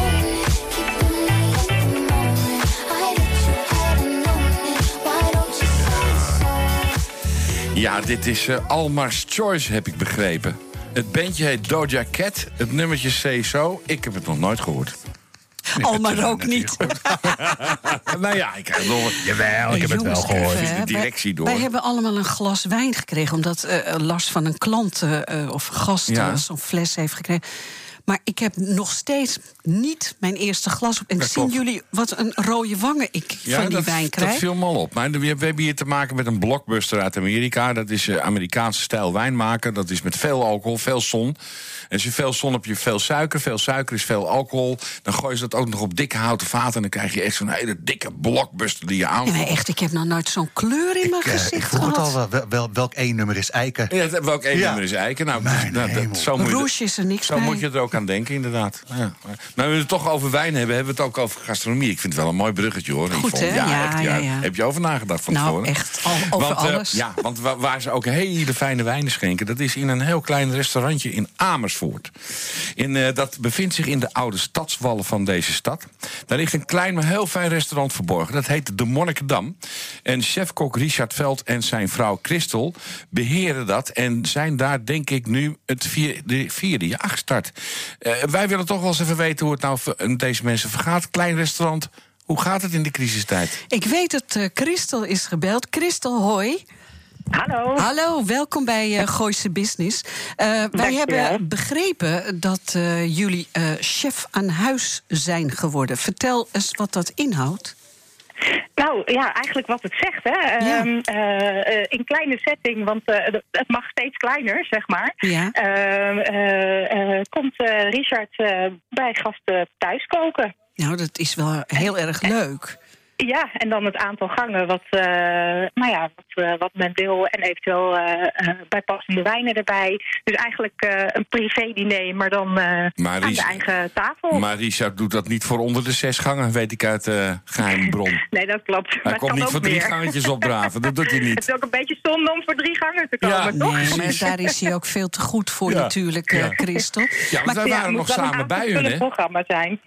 Ja, dit is uh, Almar's Choice, heb ik begrepen. Het bandje heet Doja Cat, het nummertje CSO. Ik heb het nog nooit gehoord. Almar ook niet. nou ja, ik heb nog... Jawel, ik heb het wel gehoord. Is de directie door. Wij hebben allemaal een glas wijn gekregen... omdat uh, Lars van een klant uh, of gast ja. zo'n fles heeft gekregen. Maar ik heb nog steeds niet mijn eerste glas op. En dat zien klopt. jullie wat een rode wangen ik ja, van die dat, wijn krijg? dat viel me al op. Maar we hebben hier te maken met een blockbuster uit Amerika. Dat is Amerikaanse stijl wijn maken. Dat is met veel alcohol, veel zon. En als je veel zon hebt, je veel suiker. Veel suiker is veel alcohol. Dan gooien ze dat ook nog op dikke houten vaten. En dan krijg je echt zo'n hele dikke blockbuster die je aanvoelt. Nee, echt, ik heb nog nooit zo'n kleur in mijn ik, gezicht ik vroeg gehad. het al, wel, wel, welk één nummer is eiken? Ja, welk één ja. nummer is eiken? Nou, Mijn dat, zo moet je, is er niks zo bij. moet je er ook aan denken, inderdaad. Ja. Maar we het toch over wijn hebben, hebben we het ook over gastronomie. Ik vind het wel een mooi bruggetje, hoor. Goed, hè? Ja, Ja, echt, ja, ja. Heb je over nagedacht van Nou, tevoren? echt, al, over want, eh, alles. ja, want wa- waar ze ook hele fijne wijnen schenken... dat is in een heel klein restaurantje in Amersfoort. In, eh, dat bevindt zich in de oude stadswallen van deze stad. Daar ligt een klein, maar heel fijn restaurant verborgen. Dat heet De Monnikendam. En chefkok Richard Veld en zijn vrouw Christel beheren dat... en zijn daar, denk ik, nu het vier, de vierde jaar gestart. Eh, wij willen toch wel eens even weten hoe het nou ver- deze mensen vergaat. Klein restaurant, hoe gaat het in de crisistijd? Ik weet dat eh, Christel is gebeld. Christel, hoi. Hallo. Hallo, welkom bij eh Gooise Business. Eh, wij hebben begrepen dat eh, jullie chef aan huis zijn geworden. Vertel eens wat dat inhoudt. Nou ja, eigenlijk wat het zegt. Hè. Ja. Ehm, eh, eh, in kleine setting, want het- mag steeds kleiner, zeg maar. Ja. Ehm, eh, eh, komt Richard bij gasten thuis koken. Nou, dat is wel heel erg leuk. Ja, en dan het aantal gangen wat, eh, nou ja, wat, eh, wat men wil. En eventueel eh, eh, bijpassende wijnen erbij. Dus eigenlijk eh, een privé-diner, maar dan eh, Maar aan de eigen tafel. Maar Richard doet dat niet voor onder de zes gangen, weet ik uit eh geheime bron. Nee, dat klopt. maar Hij het komt niet voor drie meer. gangetjes opdraven, dat doet hij Het niet. is ook een beetje zonde om voor drie gangen te komen, Ja, toch? Nee, maar daar is hij ook veel te goed voor Ja. natuurlijk, eh, Ja. Christel. Ja, want wij waren het nog samen bij hun, hè? programma zijn.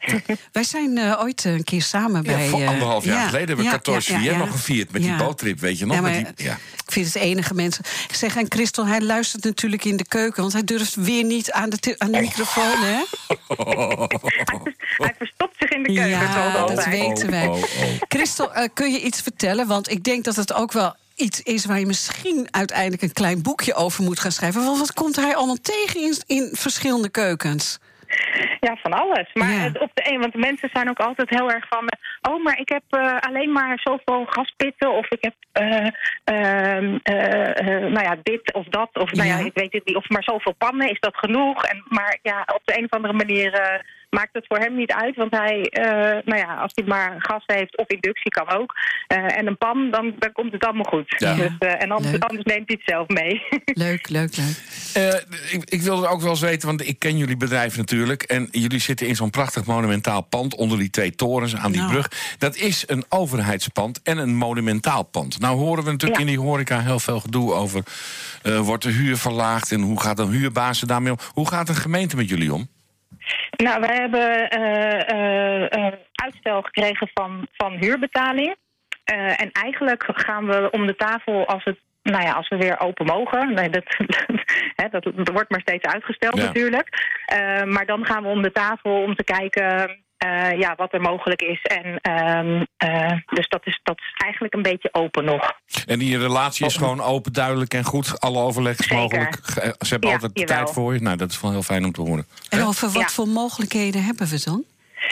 Wij zijn eh, ooit een keer samen Ja, bij... voor anderhalf jaar ja, geleden hebben we ja, 14 ja, ja, nog gevierd met die boottrip, weet je nog? Ja, maar met die, ja. Ik vind het enige mensen. Ik zeg aan Christel, hij luistert natuurlijk in de keuken, want hij durft weer niet aan de, aan de microfoon, hè? Hij verstopt zich in de keuken, Ja, dat altijd. weten wij. Oh, oh, oh. Christel, eh, kun je iets vertellen? Want ik denk dat het ook wel iets is waar je misschien uiteindelijk een klein boekje over moet gaan schrijven. Want wat komt hij allemaal tegen in, in verschillende keukens? Ja, van alles. Maar Ja. op de een, want de mensen zijn ook altijd heel erg van... oh, maar ik heb eh, alleen maar zoveel gaspitten... of ik heb, eh, ehm, eh, eh, nou ja, dit of dat... of nou ja, Ja. ik weet het niet, of maar zoveel pannen, is dat genoeg? En, maar ja, op de een of andere manier... maakt het voor hem niet uit, want hij, eh, nou ja, als hij maar gas heeft of inductie kan ook, eh, en een pan, dan, dan komt het allemaal goed. Ja. Dus, eh, en anders, anders neemt hij het zelf mee. Leuk, leuk, leuk. Eh, ik, ik wilde ook wel eens weten, want ik ken jullie bedrijf natuurlijk. En jullie zitten in zo'n prachtig monumentaal pand onder die twee torens aan die Nou. brug. Dat is een overheidspand en een monumentaal pand. Nou horen we natuurlijk Ja. in die horeca heel veel gedoe over. eh, wordt de huur verlaagd en hoe gaat een huurbaas daarmee om? Hoe gaat een gemeente met jullie om? Nou, we hebben eh, eh, eh, uitstel gekregen van, van huurbetaling. En eigenlijk gaan we om de tafel als het. Nou ja, als we weer open mogen. Nee, dat, dat, dat wordt maar steeds uitgesteld Ja. natuurlijk. Maar dan gaan we om de tafel om te kijken eh, ja, wat er mogelijk is. En, ehm, eh, dus dat is, dat is eigenlijk een beetje open nog. En die relatie is gewoon open, duidelijk en goed. Alle overleg is Zeker. mogelijk. Ge- Ze hebben Ja, altijd de jawel. tijd voor je. Nou, dat is wel heel fijn om te horen. En over wat Ja. voor mogelijkheden hebben we dan?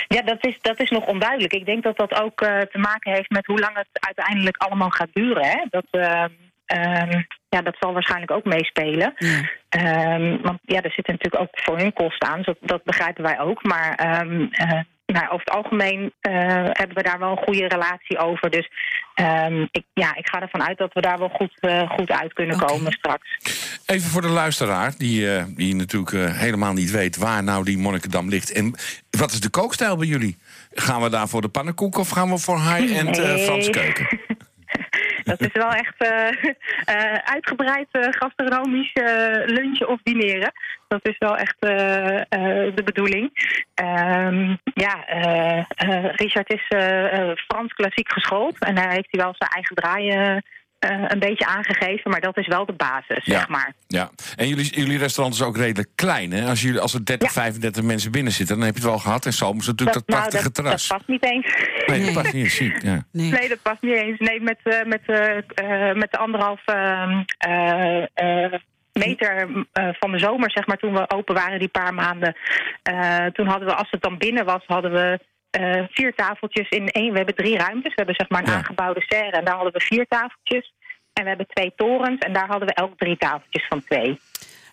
Ja, dat is, dat is nog onduidelijk. Ik denk dat dat ook eh, te maken heeft met hoe lang het uiteindelijk allemaal gaat duren. Hè? Dat, ehm, ehm, ja, dat zal waarschijnlijk ook meespelen. Ja. Ehm, want ja, er zitten natuurlijk ook voor hun kosten aan. Dus dat, dat begrijpen wij ook. Maar ehm, eh, nou, over het algemeen eh, hebben we daar wel een goede relatie over. Dus ehm, ik, ja, ik ga ervan uit dat we daar wel goed, goed uit kunnen komen straks. Even voor de luisteraar, die, die natuurlijk helemaal niet weet waar nou die Monnikendam ligt. En wat is de kookstijl bij jullie? Gaan we daar voor de pannenkoek of gaan we voor high-end nee. Frans keuken? Dat is wel echt uh, uh, uitgebreid uh, gastronomisch lunchen of dineren. Dat is wel echt de bedoeling. Um, ja, Richard is Frans klassiek geschoold. En daar heeft hij wel zijn eigen draaien een beetje aangegeven, maar dat is wel de basis, zeg maar. Ja, en jullie, jullie restaurant is ook redelijk klein, hè? Als, jullie, als er 30, 35 mensen binnen zitten, dan heb je het wel gehad. En zomers natuurlijk dat, dat nou, prachtige dat, terras. Dat past niet eens. Nee, dat past niet eens, ja. nee. nee. dat past niet eens. Nee, met, uh, met, uh, met de anderhalf meter van de zomer, zeg maar, toen we open waren die paar maanden. toen hadden we, als het dan binnen was, hadden we uh, vier tafeltjes in één. We hebben drie ruimtes. We hebben zeg maar een aangebouwde serre en daar hadden we vier tafeltjes. En we hebben twee torens en daar hadden we elk drie tafeltjes van twee.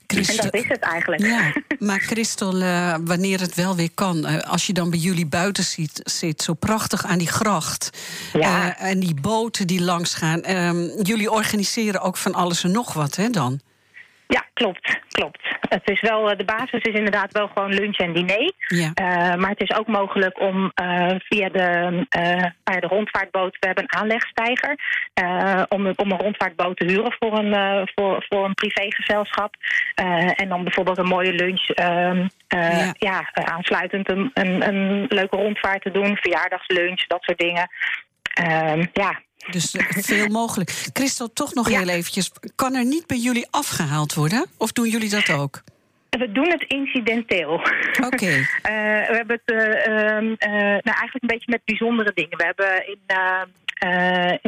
Christel, en dat is het eigenlijk. Ja, maar Christel, uh, wanneer het wel weer kan... Uh, als je dan bij jullie buiten ziet, zit, zo prachtig aan die gracht... Ja. en die boten die langs gaan... jullie organiseren ook van alles en nog wat, hè, dan? Ja, klopt, klopt. Het is wel, eh, de basis is inderdaad wel gewoon lunch en diner. Ja. Uh, maar het is ook mogelijk om uh, via de, uh, de rondvaartboot... We hebben een aanlegstijger. om, om een rondvaartboot te huren voor een, voor, voor een privégezelschap. en dan bijvoorbeeld een mooie lunch... Ehm, ja. ja. aansluitend een, een, een leuke rondvaart te doen. Verjaardagslunch, dat soort dingen. Ehm, ja, dus eh, veel mogelijk. Christel, toch nog heel eventjes. Kan er niet bij jullie afgehaald worden? Of doen jullie dat ook? We doen het incidenteel. Oké. Eh, we hebben het uh, nou, eigenlijk een beetje met bijzondere dingen. We hebben in,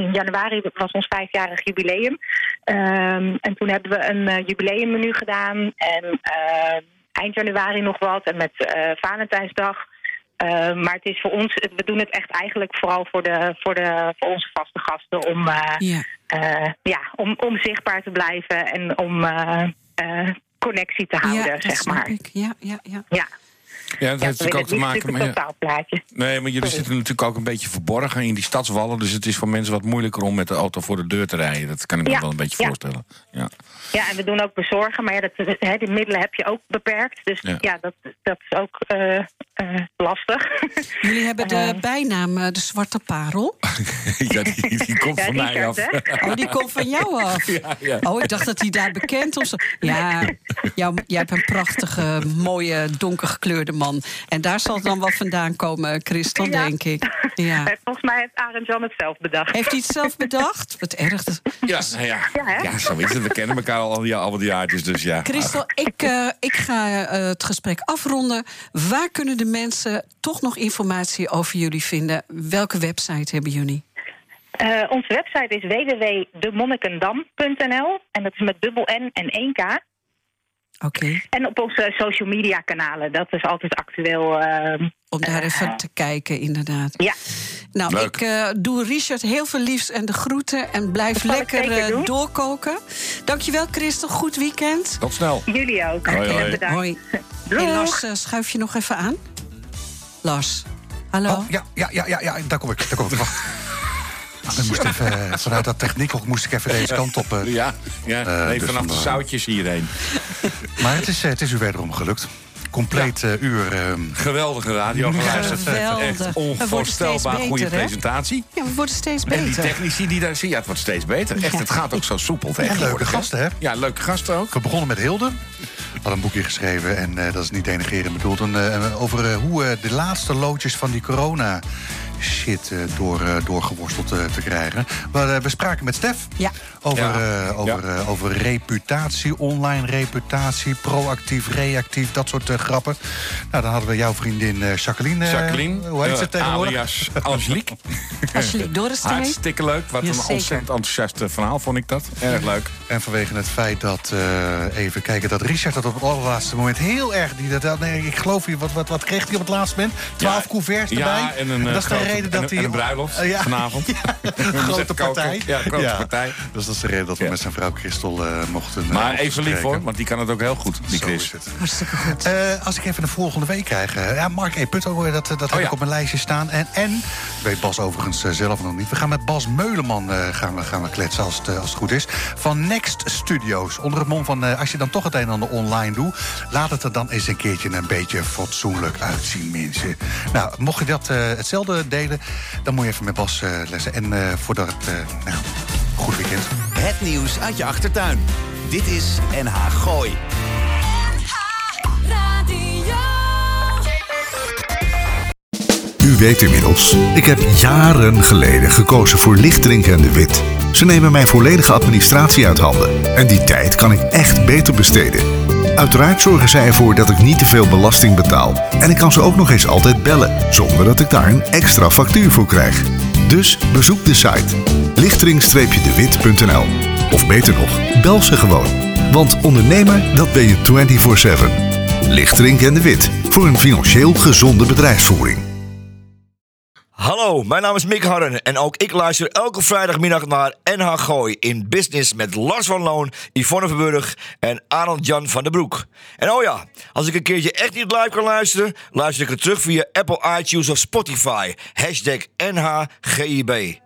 in januari was ons vijfjarig jubileum. Ehm, en toen hebben we een jubileummenu gedaan. En eind januari nog wat. En met Valentijnsdag uh, maar het is voor ons, we doen het echt eigenlijk vooral voor, de, voor, de, voor onze vaste gasten om, uh, ja. Uh, ja, om, om zichtbaar te blijven en om connectie te houden, ja, zeg maar. Ik. Ja, ja, ja. ja. Ja, dat heeft natuurlijk ook te maken met. Ja. Nee, maar jullie zitten natuurlijk ook een beetje verborgen in die stadswallen. Dus het is voor mensen wat moeilijker om met de auto voor de deur te rijden. Dat kan ik me wel een beetje voorstellen. Ja. ja, en we doen ook bezorgen. Maar ja, dat, hè, die middelen heb je ook beperkt. Dus ja, dat, dat is ook uh, uh, lastig. Jullie hebben de uh, bijnaam de Zwarte Parel. ja, die, die komt van mij af. Oh, die komt van jou af. Ja, oh, ik dacht dat hij daar bekend was. Ja, jou, jij hebt een prachtige, mooie, donkergekleurde man. En daar zal het dan wel vandaan komen, Christel, denk ik. Ja. Volgens mij heeft Arend Jan het zelf bedacht. Heeft hij het zelf bedacht? Wat erg. Ja, nou ja. Ja, ja, zo is het. We kennen elkaar al, ja, al die jaartjes, dus ja. Christel, ik, uh, ik ga uh, het gesprek afronden. Waar kunnen de mensen toch nog informatie over jullie vinden? Welke website hebben jullie? Uh, onze website is www.demonnikendam.nl en dat is met dubbel N en 1 Okay. En op onze social media kanalen. Dat is altijd actueel. Uh, Om daar even uh, te kijken, inderdaad. Ja. Nou, Leuk. ik uh, doe Richard heel veel liefs en de groeten. En blijf lekker doorkoken. Dankjewel, Christel. Goed weekend. Tot snel. Jullie ook. Hoi, hoi. Bedankt. Hoi. Hey, Lars, schuif je nog even aan? Lars, hallo? Oh, ja, ja, ja, ja, ja, daar kom ik. Daar kom ik. Ik moest even, vanuit dat techniek moest ik even deze kant op. Uh, ja, ja uh, nee, dus vanaf de zoutjes hierheen. maar het is, het is u wederom gelukt. Compleet ja. uh, uur. Geweldige radio geluisterd. Echt onvoorstelbaar goede presentatie. Ja, we worden steeds beter. En die technici die daar zien, ja, het wordt steeds beter. Echt, ja. het gaat ook zo soepel En leuke gasten, hè? Ja, leuke gasten ook. We begonnen met Hilde. Had een boekje geschreven en uh, dat is niet denigrerend bedoeld. En, uh, over uh, hoe de laatste loodjes van die corona shit uh, door, uh, doorgeworsteld uh, te krijgen. We, we spraken met Stef ja. over, ja. over, ja. over reputatie, online reputatie, proactief, reactief, dat soort grappen. Nou, dan hadden we jouw vriendin Jacqueline. Jacqueline. hoe heet ze tegenwoordig? Alias Angelique. Angelique Dorrestein. Hartstikke leuk. Wat een ontzettend enthousiast verhaal vond ik dat. Erg leuk. En vanwege het feit dat, even kijken, dat Richard dat op het allerlaatste moment heel erg... Die, dat, nee, ik geloof je, wat, wat, wat kreeg hij op het laatste moment? Twaalf couverts erbij. Ja, en een en dat is reden dat hij... een bruiloft uh, ja. vanavond. grote partij. Ja, grote partij. Dus dat is de reden dat we met zijn vrouw Christel uh, mochten Maar even lief hoor, want die kan het ook heel goed, die Chris. Hartstikke goed. als ik even de volgende week krijg... ja, Mark E. Putto, dat, dat oh, heb ik op mijn lijstje staan. En, en weet Bas overigens zelf nog niet. We gaan met Bas Meuleman gaan we, gaan we kletsen, als het, als het goed is. Van Next Studios. Onder het mom van, als je dan toch het een en ander online doet... laat het er dan eens een keertje een beetje fatsoenlijk uitzien, mensen. Nou, mocht je dat uh, hetzelfde delen, dan moet je even met Bas uh, lessen. En uh, voor dat, nou, goed weekend. Het nieuws uit je achtertuin. Dit is NH Gooi. U weet inmiddels, ik heb jaren geleden gekozen voor Lichtdrink en de Wit. Ze nemen mijn volledige administratie uit handen. En die tijd kan ik echt beter besteden. Uiteraard zorgen zij ervoor dat ik niet te veel belasting betaal. En ik kan ze ook nog eens altijd bellen, zonder dat ik daar een extra factuur voor krijg. Dus bezoek de site lichtering-dewit.nl. Of beter nog, bel ze gewoon. Want ondernemer, dat ben je 24-7. Lichtering en de Wit, voor een financieel gezonde bedrijfsvoering. Hallo, mijn naam is Mick Harren en ook ik luister elke vrijdagmiddag naar NH Gooi in Business met Lars van Loon, Yvonne Verburg en Arnold Jan van der Broek. En oh ja, als ik een keertje echt niet live kan luisteren, luister ik het terug via Apple iTunes of Spotify. Hashtag NHGIB.